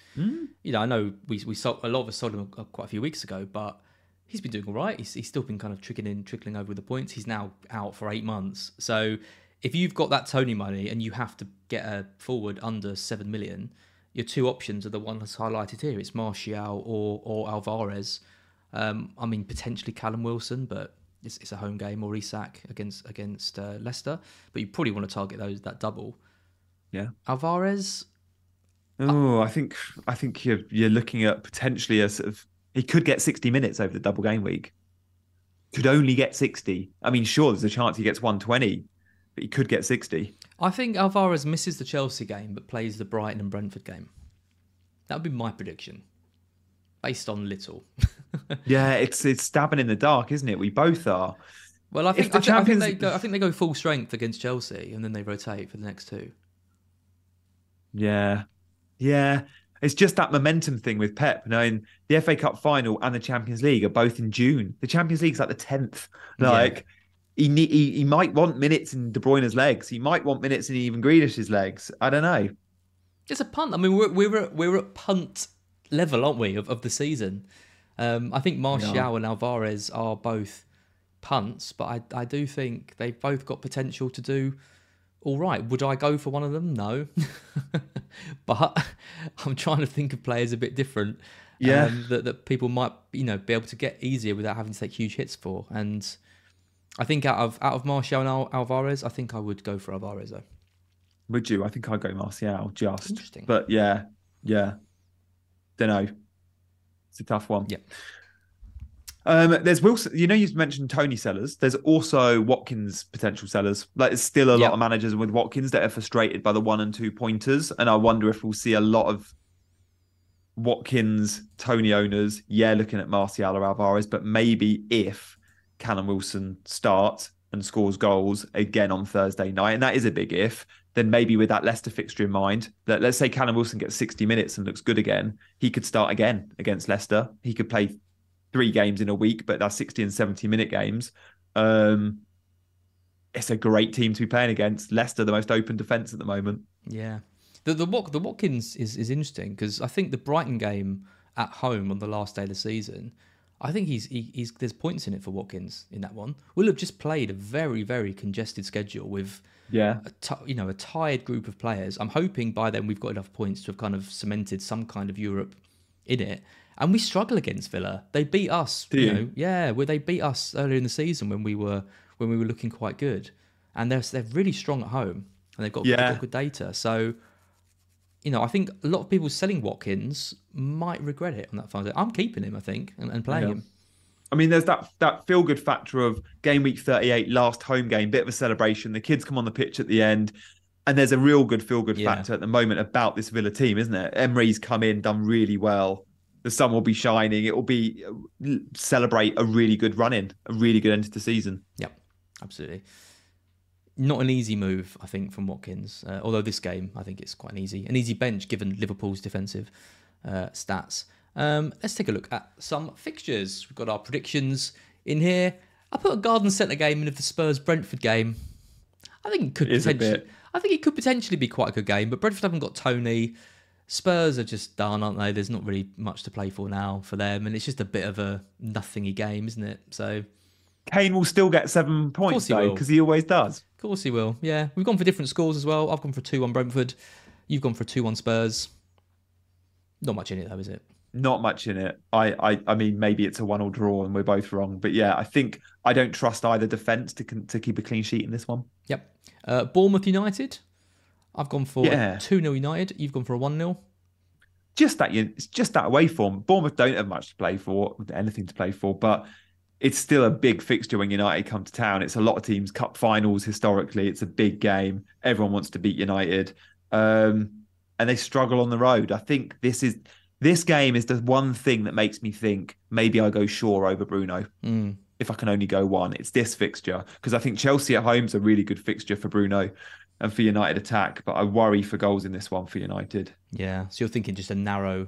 A: you know I know we we sold a lot of us sold him quite a few weeks ago, but he's been doing all right. He's, he's still been kind of trickling in, trickling over with the points. He's now out for eight months. So if you've got that Toney money and you have to get a forward under seven million, your two options are the ones highlighted here. It's Martial or or Alvarez. Um, I mean potentially Callum Wilson, but it's, it's a home game or Isak against against uh, Leicester. But you probably want to target those that double.
B: Yeah.
A: Alvarez,
B: Oh, I think I think you're you're looking at potentially a sort of he could get 60 minutes over the double game week. Could only get 60. I mean, sure, there's a chance he gets 120, but he could get 60.
A: I think Alvarez misses the Chelsea game but plays the Brighton and Brentford game. That would be my prediction, based on little. [LAUGHS]
B: Yeah, it's it's stabbing in the dark, isn't it? We both are.
A: well, I think,
B: the
A: I, think, think
B: Champions-
A: they go. I think they go full strength against Chelsea and then they rotate for the next two.
B: Yeah. Yeah. It's just that momentum thing with Pep. Knowing the FA Cup final and the Champions League are both in June. The Champions League's like the 10th.
A: Yeah.
B: Like, he, he he might want minutes in De Bruyne's legs. He might want minutes in even Grealish's legs. I don't know.
A: It's a punt. I mean, we're we're at, we're at punt level, aren't we, of, of the season? Um, I think Martial and Alvarez are both punts, but I I do think they've both got potential to do all right. Would I go for one of them? No, [LAUGHS] but I'm trying to think of players a bit different.
B: Yeah.
A: um, that that people might you know be able to get easier without having to take huge hits for. And I think out of out of Martial and Al- Alvarez, I think I would go for Alvarez though.
B: Would you? I think I'd go Martial just.
A: Interesting.
B: But yeah, yeah. Don't know. It's a tough one.
A: Yeah.
B: Um, there's Wilson. You know, you mentioned Toney sellers. There's also Watkins potential sellers. Like, there's still a
A: Yep.
B: lot of managers with Watkins that are frustrated by the one and two pointers, and I wonder if we'll see a lot of Watkins, Toney owners. Yeah, looking at Martial or Alvarez, but maybe if Callum Wilson starts and scores goals again on Thursday night, and that is a big if, then maybe with that Leicester fixture in mind, that let's say Callum Wilson gets 60 minutes and looks good again, he could start again against Leicester. He could play three games in a week, but that's 60 and 70 minute games. Um, it's a great team to be playing against. Leicester, the most open defence at the moment.
A: Yeah, the the the Watkins is is interesting because I think the Brighton game at home on the last day of the season, I think he's he, he's there's points in it for Watkins in that one. We'll have just played a very very congested schedule with
B: Yeah.
A: a you know a tired group of players. I'm hoping by then we've got enough points to have kind of cemented some kind of Europe in it. And we struggle against Villa. They beat us, you
B: you?
A: know, yeah. Where they beat us earlier in the season when we were when we were looking quite good, and they're they're really strong at home and they've got, they've got good data. So, you know, I think a lot of people selling Watkins might regret it on that front. I'm keeping him, I think, and, and playing
B: Yeah.
A: him.
B: I mean, there's that that feel good factor of game week 38, last home game, bit of a celebration. The kids come on the pitch at the end, and there's a real good feel good
A: Yeah.
B: factor at the moment about this Villa team, isn't it? Emery's come in, done really well. The sun will be shining. It will be uh, celebrate a really good run in, a really good end to the season.
A: Yep, absolutely. Not an easy move, I think, from Watkins. Uh, although this game, I think it's quite an easy, an easy bench given Liverpool's defensive uh, stats. Um, let's take a look at some fixtures. We've got our predictions in here. I put a Garden Centre game in of the Spurs Brentford game. I think it could
B: It
A: potentially. I think it could potentially be quite a good game, but Brentford haven't got Toney. Spurs are just done, aren't they? There's not really much to play for now for them, and it's just a bit of a nothingy game, isn't it? So
B: Kane will still get seven points though, because he always does.
A: Of course he will. Yeah, we've gone for different scores as well. I've gone for two on Brentford. You've gone for two on Spurs. Not much in it though, is it?
B: Not much in it. I, I, I mean, maybe it's a one-all draw and we're both wrong, but yeah, I think I don't trust either defense to to keep a clean sheet in this one.
A: Yep. Uh, Bournemouth United. I've gone for
B: Yeah.
A: two 0 United. You've gone for a one 0
B: just that it's just that away form. Bournemouth don't have much to play for, anything to play for, but it's still a big fixture when United come to town. It's a lot of teams cup finals historically. It's a big game. Everyone wants to beat United, um, and they struggle on the road. I think this is this game is the one thing that makes me think maybe I go Shaw over Bruno.
A: Mm.
B: If I can only go one, it's this fixture because I think Chelsea at home is a really good fixture for Bruno and for United attack. But I worry for goals in this one for United.
A: Yeah. So you're thinking just a narrow,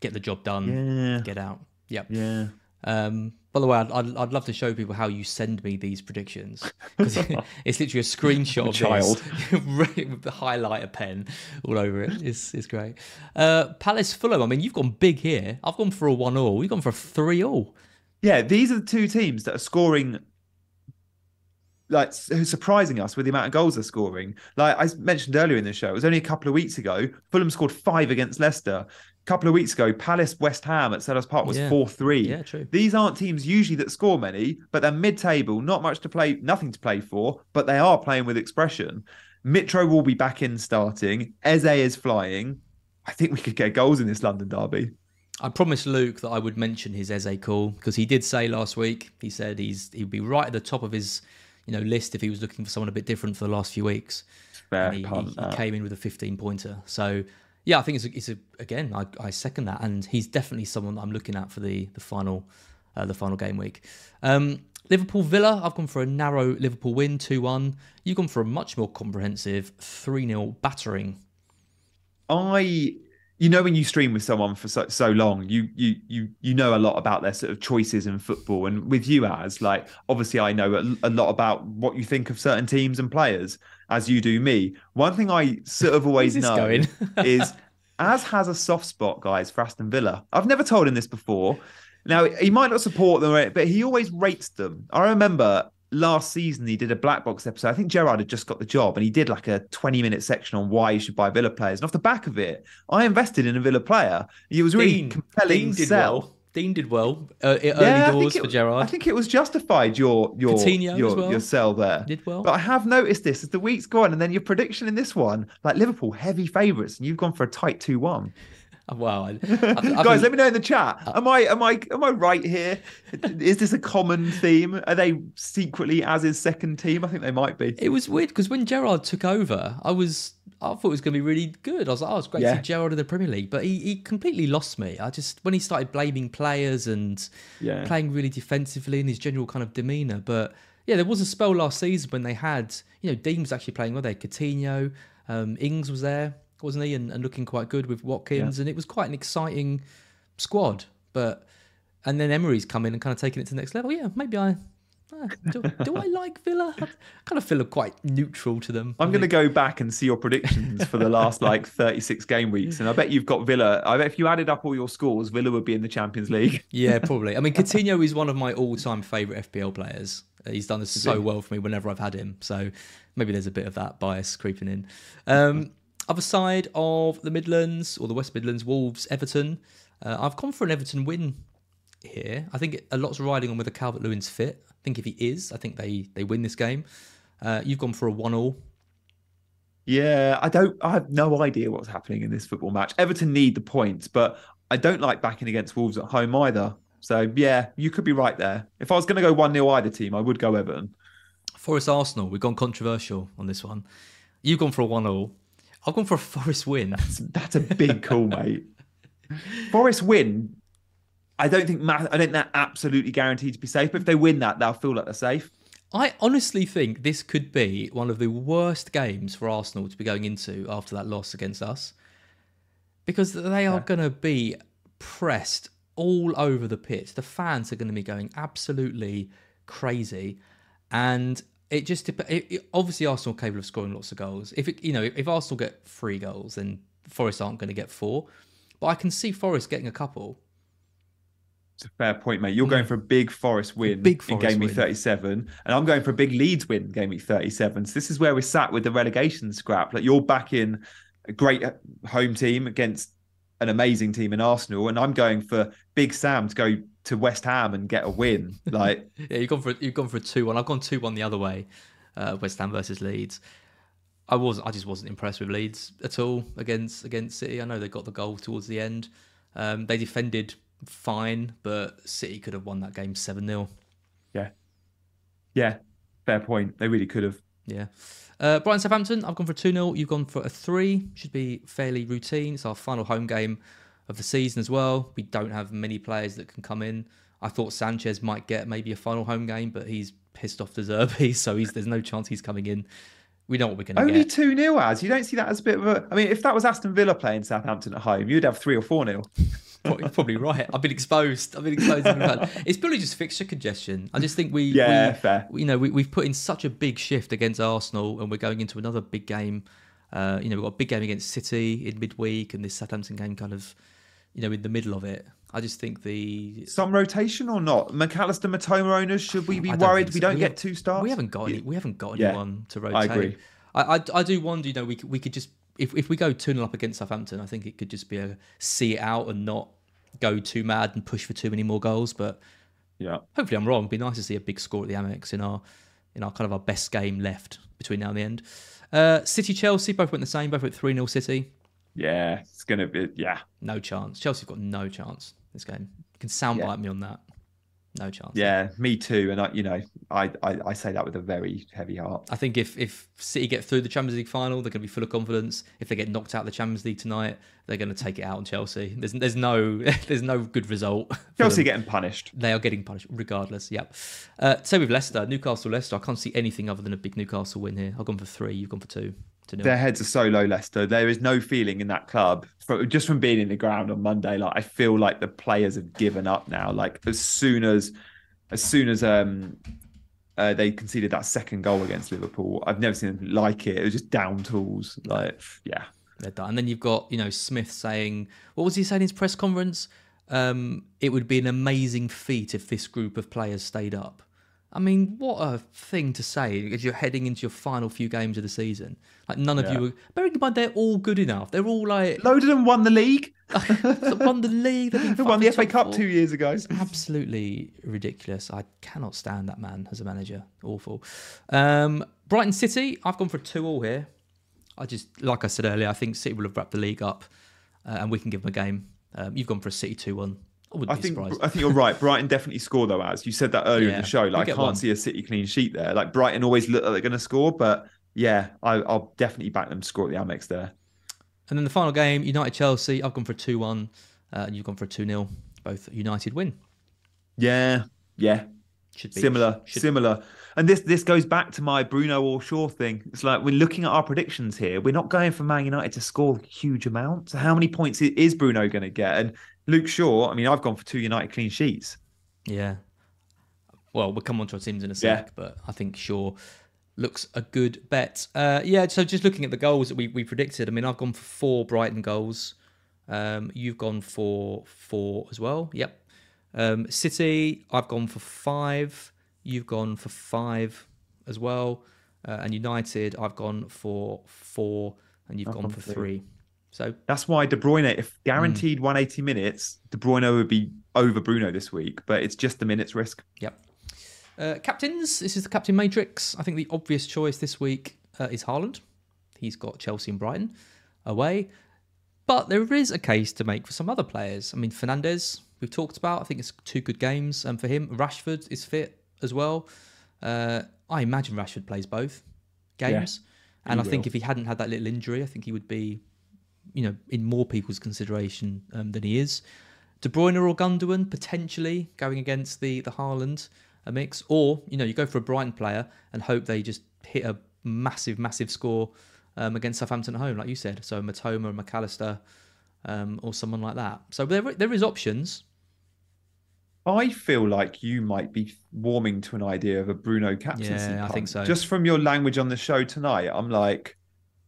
A: get the job done,
B: Yeah,
A: get out. Yep.
B: yeah.
A: Um, by the way, I'd, I'd, I'd love to show people how you send me these predictions because [LAUGHS] it's literally a screenshot of
B: child.
A: this [LAUGHS] with the highlighter pen all over it. It's it's great. Uh, Palace Fulham. I mean, you've gone big here. I've gone for a one all. You've gone for a three all.
B: Yeah, these are the two teams that are scoring, like s- surprising us with the amount of goals they're scoring. Like I mentioned earlier in the show, it was only a couple of weeks ago. Fulham scored five against Leicester. A couple of weeks ago, Palace West Ham at Selhurst Park was
A: Yeah.
B: four three.
A: Yeah, true.
B: These aren't teams usually that score many, but they're mid-table, not much to play, nothing to play for, but they are playing with expression. Mitro will be back in starting. Eze is flying. I think we could get goals in this London derby.
A: I promised Luke that I would mention his Eze call because he did say last week. He said he's he'd be right at the top of his you know list if he was looking for someone a bit different for the last few weeks.
B: Fair
A: and he, he- he came in with a 15 pointer. So yeah, I think it's a, it's a again I, I second that, and he's definitely someone I'm looking at for the the final uh, the final game week. Um, Liverpool Villa, I've gone for a narrow Liverpool win, 2 1. You've gone for a much more comprehensive 3 0 battering.
B: I you know when you stream with someone for so, so long you you you you know a lot about their sort of choices in football and with you as like obviously i know a, a, lot about what you think of certain teams and players as you do me one thing i sort of [LAUGHS] always know is [LAUGHS] as has a soft spot guys for aston villa i've never told him this before now he might not support them but he always rates them i remember last season he did a black box episode. I think Gerrard had just got the job and he did like a 20 minute section on why you should buy Villa players. And off the back of it, I invested in a Villa player. He was really Dean, compelling
A: Dean did
B: sell.
A: Well. Dean did well uh, early yeah, doors
B: it,
A: for Gerrard.
B: I think it was justified your your
A: Coutinho
B: your,
A: well.
B: your sell there.
A: Did well.
B: But I have noticed this as the weeks go on, and then your prediction in this one, like Liverpool, heavy favourites, and you've gone for a tight two one.
A: Wow, I, [LAUGHS]
B: I, guys, let me know in the chat. Am I am I am I right here? Is this a common theme? Are they secretly as his second team? I think they might be.
A: It was weird because when Gerrard took over, I was I thought it was going to be really good. I was like, oh, it's great yeah. to see Gerrard in the Premier League, but he, he completely lost me. I just when he started blaming players and yeah. playing really defensively and his general kind of demeanour. But yeah, there was a spell last season when they had you know Dean was actually playing well. They Coutinho, um, Ings was there wasn't he? And, and looking quite good with Watkins, yeah. and it was quite an exciting squad. But and then Emery's come in and kind of taking it to the next level. Yeah, maybe I. Uh, do, do, I like Villa? I kind of feel quite neutral to them.
B: I'm going to go back and see your predictions for the last [LAUGHS] like 36 game weeks, and I bet you've got Villa. I bet if you added up all your scores, Villa would be in the Champions League. [LAUGHS]
A: yeah, probably. I mean, Coutinho is one of my all-time favourite FPL players. He's done this so well for me whenever I've had him. So maybe there's a bit of that bias creeping in. Um, other side of the Midlands or the West Midlands, Wolves, Everton. Uh, I've gone for an Everton win here. I think a lot's riding on whether Calvert Lewin's fit. I think if he is, I think they they win this game. Uh, you've gone for a one all.
B: Yeah, I don't. I have no idea what's happening in this football match. Everton need the points, but I don't like backing against Wolves at home either. So yeah, you could be right there. If I was going to go one 0 either team, I would go Everton.
A: Forest Arsenal. We've gone controversial on this one. You've gone for a one all. I've gone for a [LAUGHS] Forest win.
B: That's, that's a big call, mate. Forest win. I don't think I don't they're absolutely guaranteed to be safe. But if they win that, they'll feel like they're safe.
A: I honestly think this could be one of the worst games for Arsenal to be going into after that loss against us, because they are yeah. going to be pressed all over the pitch. The fans are going to be going absolutely crazy, and it just it, it, obviously Arsenal are capable of scoring lots of goals. If it, you know if Arsenal get three goals, then Forest aren't going to get four. But I can see Forest getting a couple.
B: It's a fair point, mate. You're mm. going for a big Forest win big Forest in game week 37, and I'm going for a big Leeds win in game week 37. So this is where we're sat with the relegation scrap. Like you're backing a great home team against an amazing team in Arsenal, and I'm going for Big Sam to go to West Ham and get a win. [LAUGHS] Like,
A: yeah, you've gone for you've gone for a two one. I've gone two one the other way. Uh, West Ham versus Leeds. I was I just wasn't impressed with Leeds at all against against City. I know they got the goal towards the end. Um, they defended fine, but City could have won that game seven 0
B: Yeah, yeah, fair point. They really could have.
A: Yeah. Uh, Brighton Southampton, I've gone for 2 0. You've gone for a 3. Should be fairly routine. It's our final home game of the season as well. We don't have many players that can come in. I thought Sanchez might get maybe a final home game, but he's pissed off De Zerbi, [LAUGHS] so there's no chance he's coming in. We know what we're going to
B: get. Only 2 0 as. You don't see that as a bit of a. I mean, if that was Aston Villa playing Southampton at home, you'd have 3 or 4 0. [LAUGHS]
A: probably, probably right. I've been exposed. I've been exposed. [LAUGHS] it's purely just fixture congestion. I just think we,
B: yeah,
A: we,
B: fair.
A: You know, we, we've put in such a big shift against Arsenal, and we're going into another big game. Uh, you know, we've got a big game against City in midweek, and this Southampton game kind of, you know, in the middle of it. I just think the
B: some rotation or not. McAllister, Mitoma owners, should we be worried so. we don't we get have, two stars?
A: We haven't got any. We haven't got anyone yeah, to rotate. I agree. I, I, I do wonder. You know, we we could just if if we go two 0 up against Southampton, I think it could just be a see it out and not go too mad and push for too many more goals. But
B: yeah,
A: hopefully I'm wrong. It'd be nice to see a big score at the Amex in our in our kind of our best game left between now and the end. Uh, City Chelsea both went the same. Both went three 0 City.
B: Yeah, it's gonna be yeah.
A: No chance. Chelsea's got no chance this game. You can soundbite yeah. me on that. No chance.
B: Yeah, me too. And I, you know, I, I, I, say that with a very heavy heart.
A: I think if if City get through the Champions League final, they're going to be full of confidence. If they get knocked out of the Champions League tonight, they're going to take it out on Chelsea. There's there's no [LAUGHS] there's no good result.
B: Chelsea getting punished.
A: They are getting punished regardless. Yep. Uh, same with Leicester, Newcastle, Leicester. I can't see anything other than a big Newcastle win here. I've gone for three. You've gone for two.
B: Their heads are so low, Leicester. There is no feeling in that club from, just from being in the ground on Monday. Like I feel like the players have given up now. Like as soon as, as soon as um, uh, they conceded that second goal against Liverpool, I've never seen anything like it. It was just down tools. Like yeah,
A: They're done. And then you've got, you know, Smith saying, what was he saying in his press conference? Um, it would be an amazing feat if this group of players stayed up. I mean, what a thing to say as you're heading into your final few games of the season. Like none of
B: Yeah.
A: you, were, bearing in mind they're all good enough. They're all like [LAUGHS]
B: loaded them won the league. [LAUGHS]
A: won the league. [LAUGHS]
B: They won the FA Cup
A: four.
B: two years ago.
A: It's Absolutely ridiculous. I cannot stand that man as a manager. Awful. Um, Brighton City. I've gone for a two-all here. I just, like I said earlier, I think City will have wrapped the league up, uh, and we can give them a game. Um, you've gone for a City two-one. I wouldn't
B: I
A: be
B: think
A: surprised.
B: I think you're right. [LAUGHS] Brighton definitely score though, as you said that earlier in the show. Like I can't
A: one.
B: see a City clean sheet there. Like Brighton always look like they're going to score, but yeah, I, I'll definitely back them to score at the Amex there.
A: And then the final game, United Chelsea. I've gone for a two-one, uh, and you've gone for a two-nil. Both United win.
B: Yeah, yeah,
A: Should be
B: similar,
A: Should,
B: similar. And this this goes back to my Bruno or Shaw thing. It's like we're looking at our predictions here. We're not going for Man United to score a huge amounts. So how many points is Bruno going to get? And Luke Shaw. I mean, I've gone for two United clean sheets.
A: Yeah. Well, we'll come on to our teams in a
B: Yeah.
A: sec, but I think Shaw looks a good bet. Uh, yeah, so just looking at the goals that we, we predicted, I mean, I've gone for four Brighton goals. Um, you've gone for four as well. Yep. Um, City, I've gone for five. You've gone for five as well. Uh, and United, I've gone for four, and you've
B: I've
A: gone,
B: gone
A: for
B: for
A: three. So
B: That's why De Bruyne, if guaranteed 180 minutes, De Bruyne would be over Bruno this week. But it's just the minutes risk.
A: Yep. Uh, captains. This is the captain matrix. I think the obvious choice this week uh, is Haaland. He's got Chelsea and Brighton away, but there is a case to make for some other players. I mean, Fernandes. We've talked about. I think it's two good games um, for him. Rashford is fit as well. Uh, I imagine Rashford plays both games, and I think if he hadn't had that little injury, I think he would be, you know, in more people's consideration um, than he is. De Bruyne or Gundogan potentially going against the the Haaland a mix, or you know you go for a Brighton player and hope they just hit a massive massive score um, against Southampton at home, like you said. So Mitoma, McAllister, um, or someone like that. So there there is options.
B: I feel like you might be warming to an idea of a Bruno captaincy.
A: Yeah, I think so.
B: Just from your language on the show tonight, I'm like,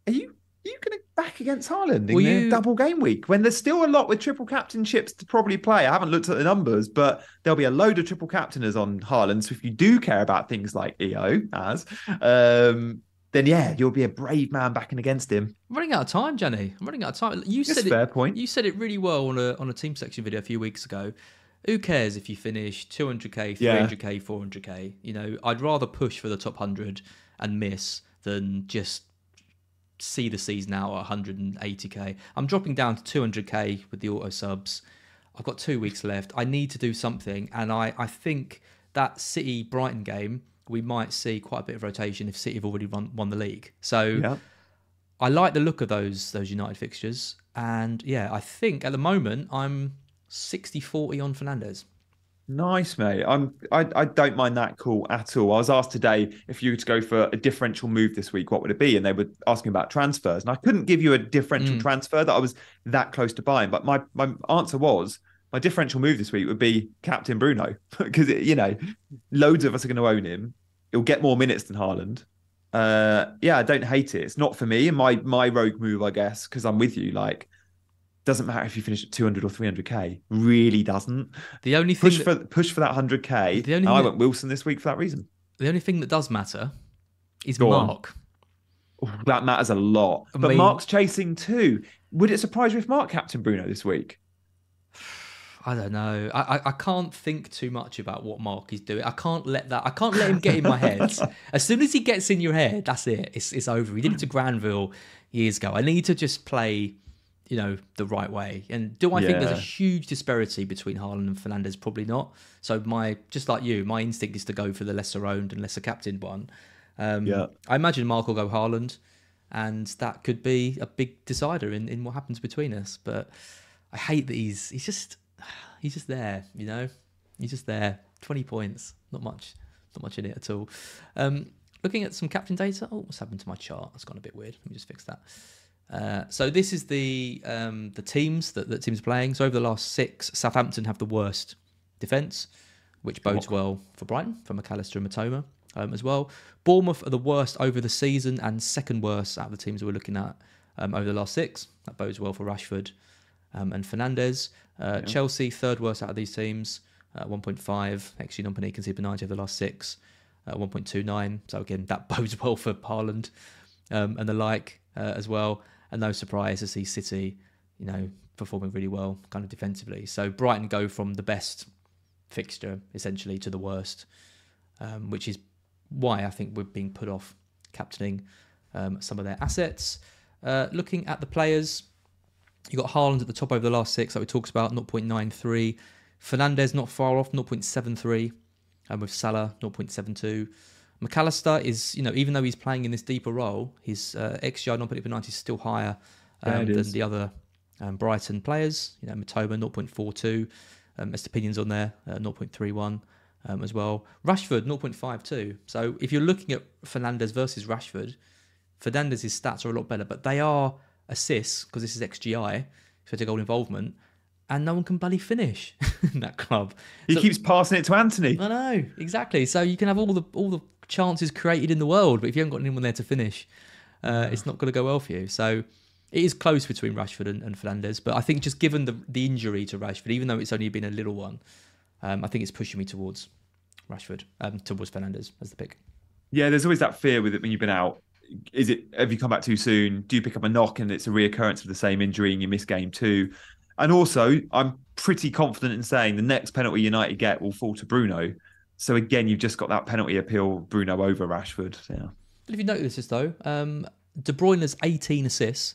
B: are you are you going to back against Haaland in
A: Well,
B: the
A: you-
B: double game week when there's still a lot with triple captainships to probably play? I haven't looked at the numbers, but there'll be a load of triple captainers on Haaland. So if you do care about things like EO, as um, then yeah, you'll be a brave man backing against him.
A: I'm running out of time, Gianni. I'm running out of time. You
B: That's
A: said
B: a fair
A: it,
B: point.
A: You said it really well on a on a team section video a few weeks ago. Who cares if you finish 200k, 300k, 400k? You know, I'd rather push for the top 100 and miss than just see the season out at 180k. I'm dropping down to 200k with the auto subs. I've got two weeks left. I need to do something, and I I think that City Brighton game we might see quite a bit of rotation if City have already won, won the league. So.
B: Yeah.
A: I like the look of those those United fixtures, and yeah, I think at the moment I'm 60-40 on Fernandes.
B: Nice, mate. I'm. I, I don't mind that call at all. I was asked today if you were to go for a differential move this week, what would it be? And they were asking about transfers, and I couldn't give you a differential
A: Mm.
B: transfer that I was that close to buying. But my my answer was my differential move this week would be Captain Bruno [LAUGHS] because you know loads of us are going to own him. He'll get more minutes than Haaland. Uh, yeah, I don't hate it. It's not for me. And my my rogue move, I guess, because I'm with you. Like, doesn't matter if you finish at 200 or 300k. Really doesn't
A: The only thing
B: push
A: that,
B: for push for that hundred k.
A: The only
B: I
A: thing
B: went Wilson this week for that reason.
A: the only thing that does matter is
B: Go on.
A: Mark.
B: That matters a lot.
A: I
B: But
A: mean-
B: Mark's chasing too. Would it surprise you if Mark captain Bruno this week? [SIGHS]
A: I don't know. I, I I can't think too much about what Mark is doing. I can't let that. I can't let him get in my head. [LAUGHS] As soon as he gets in your head, that's it. It's it's over. He did it to Granville years ago. I need to just play, you know, the right way. And do I think there's a huge disparity between Haaland and Fernandes? Probably not. So my just like you, my instinct is to go for the lesser owned and lesser captained one. Um,
B: Yeah.
A: I imagine Mark will go Haaland, and that could be a big decider in, in what happens between us. But I hate that he's he's just he's just there, you know. He's just there. Twenty points, not much, not much in it at all. Um, looking at some captain data. Oh, what's happened to my chart? That's gone a bit weird. Let me just fix that. Uh, so this is the um, the teams that, that teams playing. So over the last six, Southampton have the worst defence, which bodes well for Brighton, for Mac Allister and Mitoma um, as well. Bournemouth are the worst over the season and second worst out of the teams we're looking at um, over the last six. That bodes well for Rashford um, and Fernandes. Uh, yeah. Chelsea, third worst out of these teams, uh, 1.5. XG non can see penalty over the last six, uh, 1.29. So again, that [LAUGHS] bodes well for Haaland um, and the like uh, as well. And no surprise to see City, you know, performing really well kind of defensively. So Brighton go from the best fixture essentially to the worst, um, which is why I think we're being put off captaining um, some of their assets. Uh, looking at the players, you got Haaland at the top over the last six, like we talked about, 0.93. Fernandes not far off, 0.73, and with Salah 0.72. Mac Allister is, you know, even though he's playing in this deeper role, his uh, XGI non per 90 is still higher um, yeah, than the other um, Brighton players. You know, Mitoma 0.42, um, Estupiñán's on there, uh, 0.31 um, as well. Rashford 0.52. So if you're looking at Fernandes versus Rashford, Fernandes's stats are a lot better, but they are assists because this is XGI, so to goal involvement, and no one can bloody finish in [LAUGHS] that club.
B: He
A: so,
B: keeps passing it to Antony.
A: I know exactly. So you can have all the all the chances created in the world, but if you haven't got anyone there to finish, uh, it's not going to go well for you. So it is close between Rashford and, and, Fernandes, but I think just given the the injury to Rashford, even though it's only been a little one, um, I think it's pushing me towards Rashford, um, towards Fernandez as the pick.
B: Yeah, there's always that fear with it when you've been out. Is it have you come back too soon? Do you pick up a knock and it's a reoccurrence of the same injury and you miss game two? And also, I'm pretty confident in saying the next penalty United get will fall to Bruno. So again, you've just got that penalty appeal, Bruno over Rashford. Yeah.
A: But if you notice this though, um, De Bruyne's 18 assists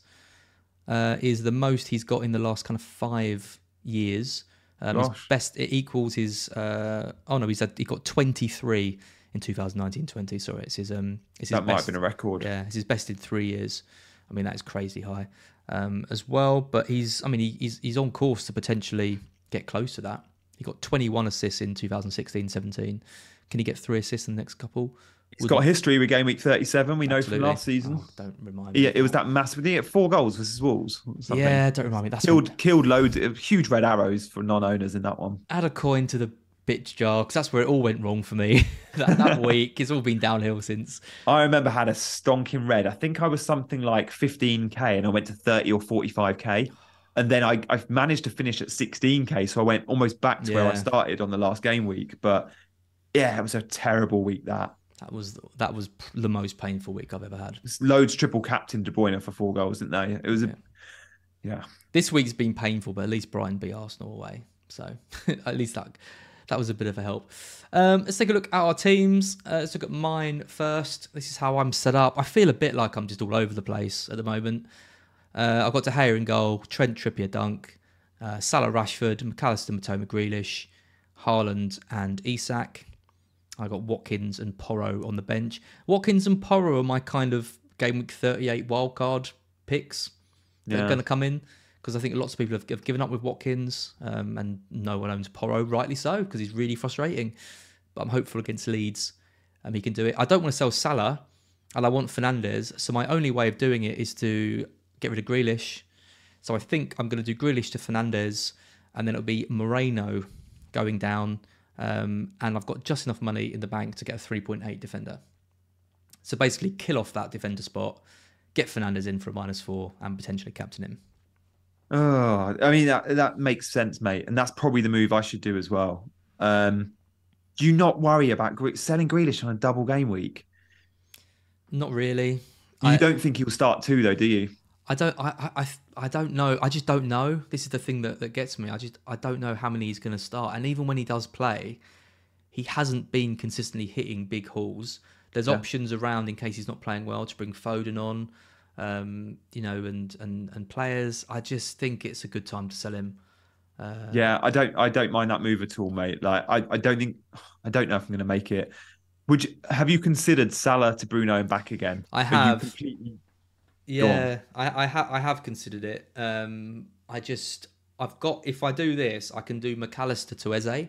A: uh, is the most he's got in the last kind of five years. Um, his best it equals his. Uh, oh no, he's had, he got 23 in 2019-20. Sorry, it's his. Um, it's his
B: that
A: might
B: have been a record.
A: Yeah, it's his best in three years. I mean, that is crazy high um, as well. But he's. I mean, he, he's he's on course to potentially get close to that. He got 21 assists in 2016-17. Can he get three assists in the next couple?
B: He's got history with game week 37. We know from last season.
A: Oh, don't remind me.
B: Yeah, it was that massive. He get four goals versus Wolves?
A: Yeah, don't remind me. That's
B: killed been... killed loads of huge red arrows for non-owners in that one.
A: Add a coin to the bitch jar because that's where it all went wrong for me [LAUGHS] that, that [LAUGHS] week. It's all been downhill since.
B: I remember had a stonking red. I think I was something like 15k and I went to 30 or 45k. And then I, I managed to finish at 16k, so I went almost back to yeah. where I started on the last game week. But yeah, it was a terrible week. That
A: that was that was the most painful week I've ever had.
B: loads triple captain De Bruyne for four goals, didn't they? It was a, yeah. yeah.
A: This week's been painful, but at least Brighton beat Arsenal away, so [LAUGHS] at least that that was a bit of a help. Um, let's take a look at our teams. Uh, let's look at mine first. This is how I'm set up. I feel a bit like I'm just all over the place at the moment. Uh, I've got De Gea in goal, Trent Trippier Dunk, uh, Salah Rashford, McAllister Mitoma Grealish, Haaland and Isak. I got Watkins and Porro on the bench. Watkins and Porro are my kind of game week 38 wildcard picks that yeah. are going to come in because I think lots of people have, have given up with Watkins um, and no one owns Porro, rightly so, because he's really frustrating. But I'm hopeful against Leeds and um, he can do it. I don't want to sell Salah and I want Fernandes. So my only way of doing it is to get rid of Grealish. So I think I'm going to do Grealish to Fernandes and then it'll be Moreno going down um, and I've got just enough money in the bank to get a 3.8 defender. So basically, kill off that defender spot, get Fernandes in for a minus four, and potentially captain him.
B: Oh, I mean that that makes sense, mate, and that's probably the move I should do as well. Um, do you not worry about selling Grealish on a double game week?
A: Not really.
B: You I, don't think he'll start two though, do you?
A: I don't. I, I I don't know. I just don't know. This is the thing that, that gets me. I just I don't know how many he's going to start. And even when he does play, he hasn't been consistently hitting big hauls. There's yeah. options around in case he's not playing well to bring Foden on, um, you know, and and and players. I just think it's a good time to sell him.
B: Uh, yeah, I don't I don't mind that move at all, mate. Like I, I don't think I don't know if I'm going to make it. Would you, have you considered Salah to Bruno and back again?
A: I have. Completely yeah, I I, ha- I have considered it. Um, I just I've got if I do this, I can do Mac Allister to Eze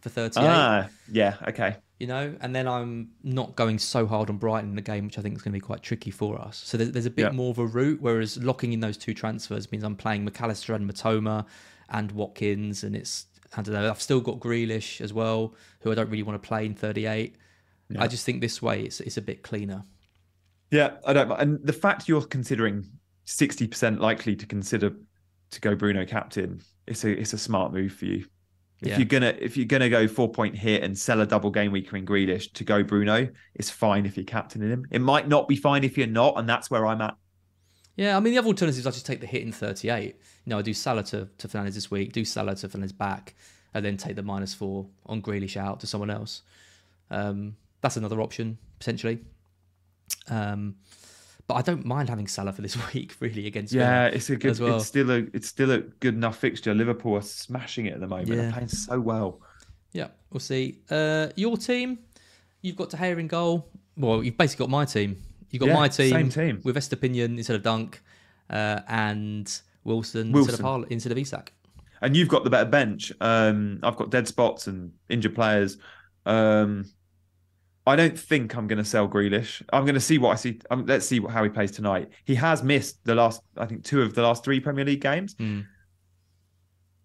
A: for thirty. Ah,
B: yeah, okay.
A: You know, and then I'm not going so hard on Brighton in the game, which I think is going to be quite tricky for us. So there's, there's a bit
B: Yeah.
A: more of a route, whereas locking in those two transfers means I'm playing Mac Allister and Mitoma and Watkins, and it's I don't know. I've still got Grealish as well, who I don't really want to play in 38. I just think this way it's it's a bit cleaner.
B: Yeah, I don't. And the fact you're considering sixty percent likely to consider to go Bruno captain, it's a it's a smart move for you. If
A: Yeah.
B: you're gonna if you're gonna go four point hit and sell a double game weaker in Grealish to go Bruno, it's fine if you're captaining him. It might not be fine if you're not, and that's where I'm at.
A: Yeah, I mean the other alternatives I just take the hit in 38. You know, I do Salah to, to Fernandes this week, do Salah to Fernandes back, and then take the minus four on Grealish out to someone else. Um, that's another option potentially. Um, but I don't mind having Salah for this [LAUGHS] week, really against.
B: Yeah, it's a good.
A: well.
B: It's still a it's still a good enough fixture. Liverpool are smashing it at the moment. They're
A: Yeah.
B: playing so well.
A: Yeah, we'll see. Uh, your team, you've got Tahir in goal. Well, you've basically got my team. You've got
B: Yeah,
A: my team,
B: same team.
A: with Estupiñán instead of Dunk, uh, and Wilson, instead of Har- instead of Isak.
B: and you've got the better bench. Um, I've got dead spots and injured players. Um, I don't think I'm going to sell Grealish. I'm going to see what I see. Um, let's see what, how he plays tonight. He has missed the last, I think, two of the last three Premier League games
A: Hmm.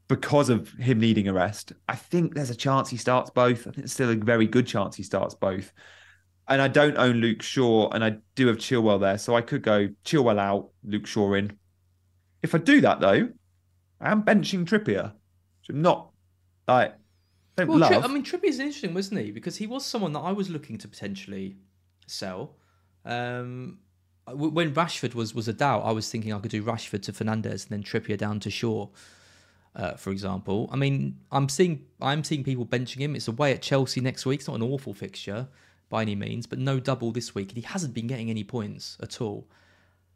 B: because of him needing a rest. I think there's a chance he starts both. I think it's still a very good chance he starts both. And I don't own Luke Shaw, and I do have Chilwell there, so I could go Chilwell out, Luke Shaw in. If I do that though, I am benching Trippier, which I'm not like don't
A: Well, Tri- I mean, Trippier's interesting, wasn't he? Because he was someone that I was looking to potentially sell. Um, when Rashford was was a doubt, I was thinking I could do Rashford to Fernandes and then Trippier down to Shaw, uh, for example. I mean, I'm seeing I'm seeing people benching him. It's away at Chelsea next week. It's not an awful fixture by any means, but no double this week, and he hasn't been getting any points at all.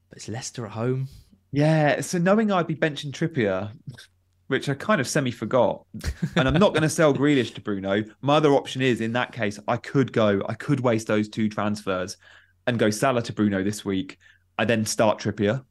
A: But it's Leicester at home.
B: yeah, so knowing I'd be benching Trippier, which I kind of semi forgot, and I'm not going to sell Grealish to Bruno. My other option is in that case, I could go, I could waste those two transfers and go Salah to Bruno this week. I then start Trippier,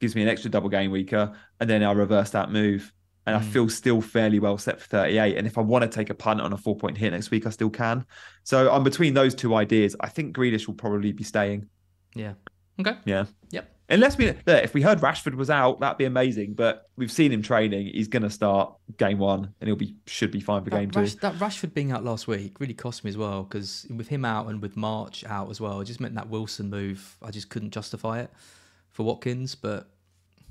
B: gives me an extra double game weaker, and then I reverse that move. And I hmm. feel still fairly well set for 38. And if I want to take a punt on a four point hit next week, I still can. So I'm between those two ideas. I think Grealish will probably be staying.
A: Yeah. Okay.
B: Yeah.
A: Yep.
B: Unless we, look, if we heard Rashford was out, that'd be amazing. But we've seen him training. He's going to start game one, and he'll be should be fine for game
A: That,
B: two.
A: That Rashford being out last week really cost me as well because with him out and with March out as well, it just meant that Wilson move. I just couldn't justify it for Watkins. But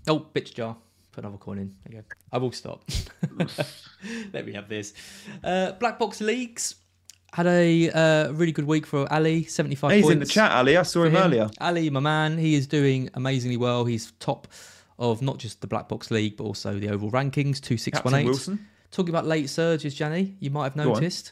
A: oh, bitch jar. Put another coin in. There you go. I will stop. [LAUGHS] [LAUGHS] Let me have this. Uh, Black Box Leagues had a uh, really good week for Ali. Seventy-five.
B: He's in the chat, Ali. I saw him,
A: him.
B: earlier.
A: Ali, my man, he is doing amazingly well. He's top of not just the Black Box League but also the overall rankings. Two six one eight.
B: Wilson.
A: Talking about late surges, Gianni, you might have noticed.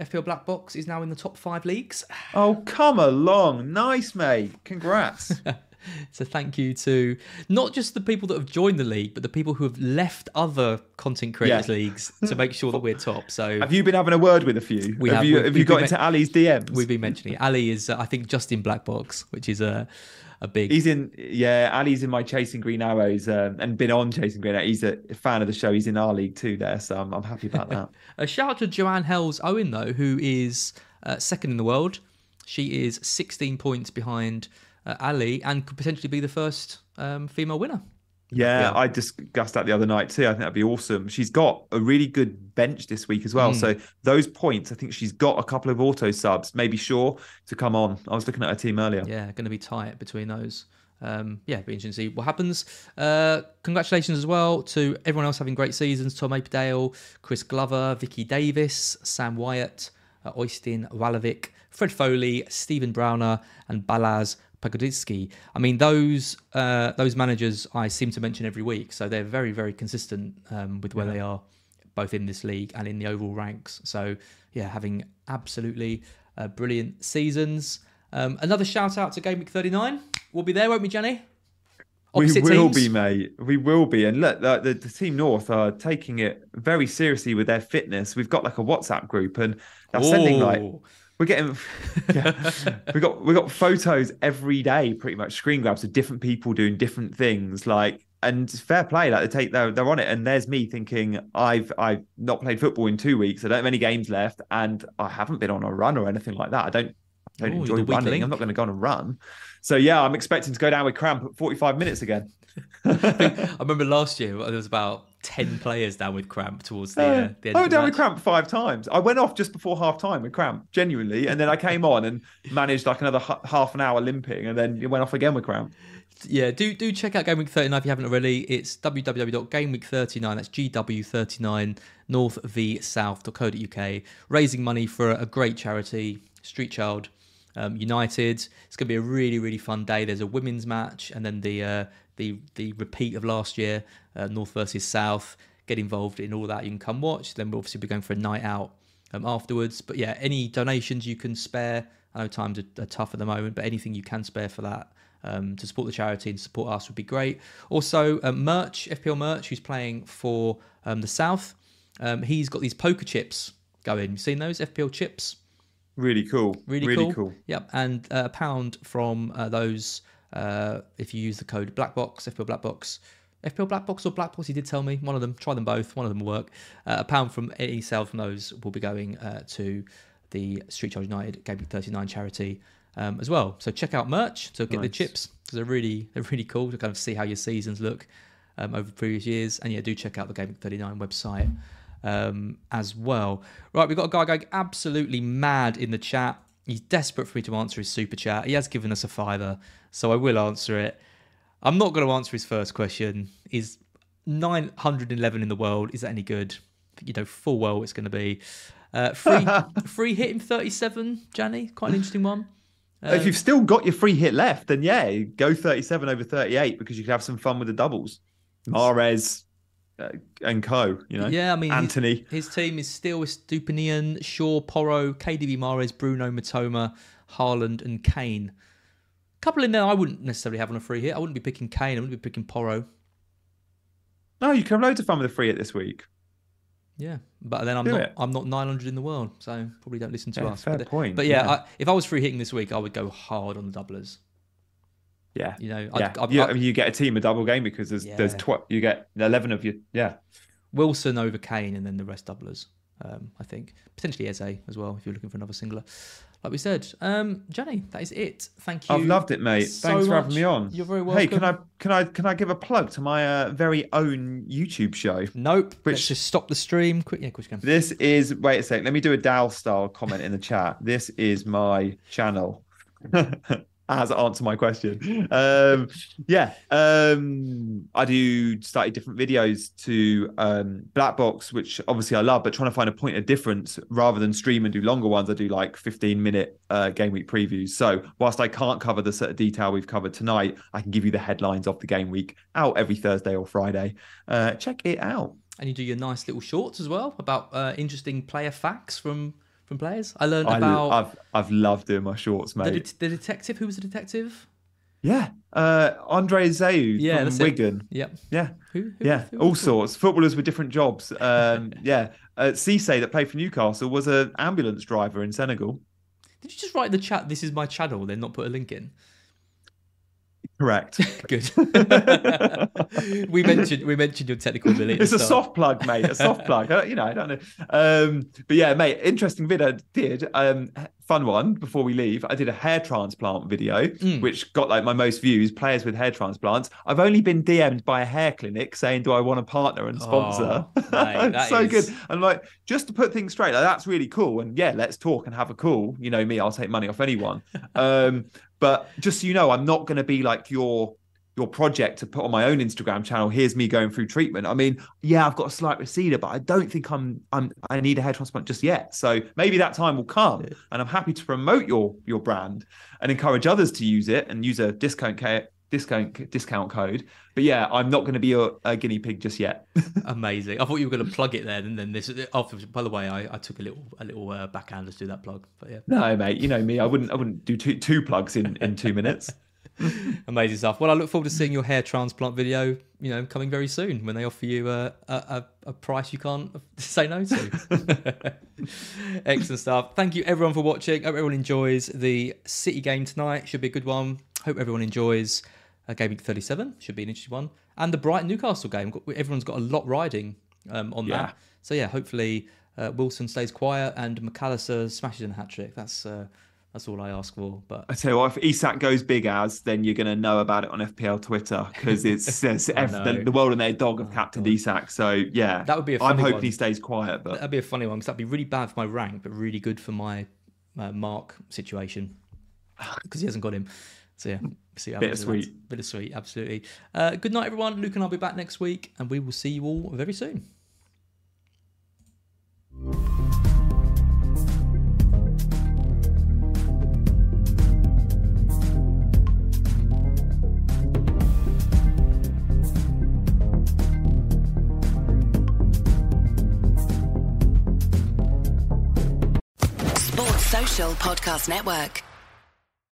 A: FPL Black Box is now in the top five leagues.
B: Oh, come along. Nice, mate. Congrats. [LAUGHS]
A: So thank you to not just the people that have joined the league, but the people who have left other content creators
B: Yeah.
A: leagues to make sure that we're top. So
B: have you been having a word with a few?
A: We
B: have,
A: have.
B: you,
A: We've-
B: you got into Ali's DMs?
A: we've been mentioning it. Ali is, uh, I think, just in Black Box, which is a a big.
B: He's in, yeah. Ali's in my Chasing Green Arrows um, and been on Chasing Green Arrows. He's a fan of the show. He's in our league too, there. So I'm, I'm happy about that. [LAUGHS]
A: A shout out to Joanne Hells Owen though, who is uh, second in the world. She is 16 points behind uh, Ali and could potentially be the first um, female winner.
B: Yeah,
A: Yeah.
B: I discussed that the other night too. I think that'd be awesome. She's got a really good bench this week as well.
A: Mm.
B: So those points, I think she's got a couple of auto subs, maybe sure to come on. I was looking at her team earlier.
A: Yeah, going to be tight between those. Um, yeah, be interesting to see what happens. Uh, congratulations as well to everyone else having great seasons: Tom Aperdale, Chris Glover, Vicky Davis, Sam Wyatt, uh, Oystin Walovic, Fred Foley, Stephen Browner, and Balaz Pagoditsky. I mean, those uh, those managers I seem to mention every week, so they're very very consistent um, with where they are, both in this league and in the overall ranks. So yeah, having absolutely uh, brilliant seasons. Um, another shout out to Game Week 39. We'll be there, won't we, Gianni?
B: We will
A: teams.
B: be, mate. We will be. And look, the, the, the team North are taking it very seriously with their fitness. We've got like a WhatsApp group, and they're sending like
A: Ooh.
B: We're getting. Yeah, [LAUGHS] we got we got photos every day, pretty much screen grabs of different people doing different things. Like, and fair play, like they take they're, they're on it. And there's me thinking I've I've not played football in two weeks. I don't have any games left, and I haven't been on a run or anything like that. I don't I don't
A: Ooh,
B: enjoy running. I'm not going to go on a run. So yeah, I'm expecting to go down with cramp at 45 minutes again. [LAUGHS]
A: I remember last year there was about ten players down with cramp towards the, uh, the end.
B: I
A: of
B: went down with cramp five times. I went off just before half time with cramp, genuinely, and then I came on and managed like another h- half an hour limping, and then it went off again with cramp.
A: Yeah, do do check out Game Week 39 if you haven't already. It's www.gameweek39, that's GW39 North v South.co.uk, raising money for a great charity, Street Child um, United. It's going to be a really, really fun day. There's a women's match and then the uh, the the repeat of last year, uh, North versus South. Get involved in all that. You can come watch. Then we'll obviously be going for a night out um, afterwards. But yeah, any donations you can spare. I know times are, are tough at the moment, but anything you can spare for that um, to support the charity and support us would be great. Also, um, merch, FPL merch, who's playing for um, the South. Um, he's got these poker chips going. You seen those FPL chips?
B: Really cool.
A: Really,
B: really
A: cool.
B: cool.
A: Yep, and uh, a pound from uh, those uh, if you use the code Blackbox, FPL Blackbox. FPL Blackbox or Blackbox, he did tell me. One of them, try them both. One of them will work. Uh, a pound from any sale from those will be going uh, to the Street Child United Gaming 39 charity um, as well. So check out merch to get the chips because they're really they're really cool to kind of see how your seasons look um, over previous years. And yeah, do check out the Gaming 39 website um, as well. Right, we've got a guy going absolutely mad in the chat. He's desperate for me to answer his super chat. He has given us a fiver, so I will answer it. I'm not going to answer his first question. Is 911 in the world? Is that any good? You know, full well it's going to be. Uh, free, [LAUGHS] free hit in 37, Gianni. Quite an interesting one.
B: if you've still got your free hit left, then yeah, go 37 over 38 because you could have some fun with the doubles. Mahrez uh, and co, you know?
A: Yeah, I mean,
B: Anthony.
A: His, team is still with Estupiñán, Shaw, Porro, KDB Mahrez, Bruno, Mitoma, Haaland, and Kane. couple in there I wouldn't necessarily have on a free hit. I wouldn't be picking Kane. I wouldn't be picking Porro.
B: No, you can have loads of fun with the free hit this week.
A: Yeah, but then I'm
B: Do
A: not.
B: it.
A: I'm not 900 in the world, so probably don't listen to
B: Yeah,
A: us.
B: fair
A: but,
B: point,
A: But yeah,
B: yeah.
A: I, if I was free hitting this week, I would go hard on the doublers.
B: Yeah.
A: You know,
B: Yeah,
A: I'd, I'd,
B: you, I mean, you get a team a double game because there's there's
A: Yeah.
B: tw- you get eleven of you. Yeah,
A: Wilson over Kane, and then the rest doublers. Um, I think potentially Eze as well if you're looking for another singler. Like we said, um, Gianni, that is it. Thank you.
B: I've loved it, mate.
A: so
B: Thanks for having me on.
A: You're very welcome.
B: Hey, can I can I can I give a plug to my uh, very own YouTube show?
A: Nope. Let's
B: Which-
A: just stop the stream. Quick, yeah, quick.
B: This is wait a sec. Let me do a Dow style comment in the chat. This is my channel. [LAUGHS] As answer my question. Um, yeah, um, I do slightly different videos to um, Black Box, which obviously I love, but trying to find a point of difference rather than stream and do longer ones. I do like 15 minute uh, game week previews. So whilst I can't cover the sort of detail we've covered tonight, I can give you the headlines of the game week out every Thursday or Friday. Uh, check it out.
A: And you do your nice little shorts as well about uh, interesting player facts from from players. I learned about.
B: I've I've loved doing my shorts,
A: the,
B: mate.
A: det- the detective. Who was the detective?
B: Yeah, uh, Andre Zeu
A: Yeah,
B: from
A: that's it.
B: Wigan.
A: Yep.
B: Yeah,
A: Who? who
B: yeah,
A: who
B: all sorts. Footballers with different jobs. [LAUGHS] Um, yeah, uh, Cisse that played for Newcastle was an ambulance driver in Senegal.
A: Did you just write the chat? This is my channel. Then not put a link in.
B: Correct. [LAUGHS]
A: Good. [LAUGHS] we mentioned we mentioned your technical ability.
B: it's a soft plug, mate. A soft plug. You know, I don't know. Um, but yeah, mate, interesting video. I Did um, fun one before we leave. I did a hair transplant video,
A: Mm.
B: which got like my most views. Players with hair transplants. I've only been DM'd by a hair clinic saying, "Do I want a partner and sponsor?"
A: Oh, [LAUGHS] mate,
B: so
A: is-
B: good. And like, just to put things straight, like that's really cool. And yeah, let's talk and have a call. You know me, I'll take money off anyone. um, but just so you know, I'm not going to be like your your project to put on my own Instagram channel. Here's me going through treatment. I mean, yeah, I've got a slight receder, but I don't think I'm I'm I need a hair transplant just yet. So maybe that time will come, and I'm happy to promote your your brand and encourage others to use it and use a discount discount discount code. But yeah, I'm not going to be a, a guinea pig just yet. [LAUGHS]
A: Amazing. I thought you were going to plug it there, and then this. Oh, by the way, I, I took a little a little uh, backhand to do that plug. But yeah,
B: no, mate, you know me. I wouldn't I wouldn't do two two plugs in in two minutes. [LAUGHS]
A: amazing stuff. Well, I look forward to seeing your hair transplant video. You know, coming very soon when they offer you a, a a price you can't [LAUGHS] say no to. Excellent stuff. Thank you everyone for watching. Hope everyone enjoys the City game tonight. Should be a good one. Hope everyone enjoys uh, game week 37 should be an interesting one, and the Brighton Newcastle game. Everyone's got a lot riding um, on
B: Yeah.
A: that. So yeah, hopefully uh, Wilson stays quiet and Mac Allister smashes in a hat trick. That's uh, that's all I ask for. But
B: I tell you what, if Isak goes big as, then you're going to know about it on FPL Twitter because [LAUGHS] it's says
A: I
B: F, the, the world and their dog have
A: Oh,
B: captained
A: God.
B: Isak. So yeah,
A: That would be a
B: I'm hoping
A: one.
B: he stays quiet, but
A: that'd be a funny one because that'd be really bad for my rank, but really good for my uh, mark situation because he hasn't got him. So yeah, see how
B: Bittersweet.
A: Bittersweet, absolutely. Uh, good night, everyone. Luke and I'll be back next week, and we will see you all very soon.
C: Sports Social Podcast Network.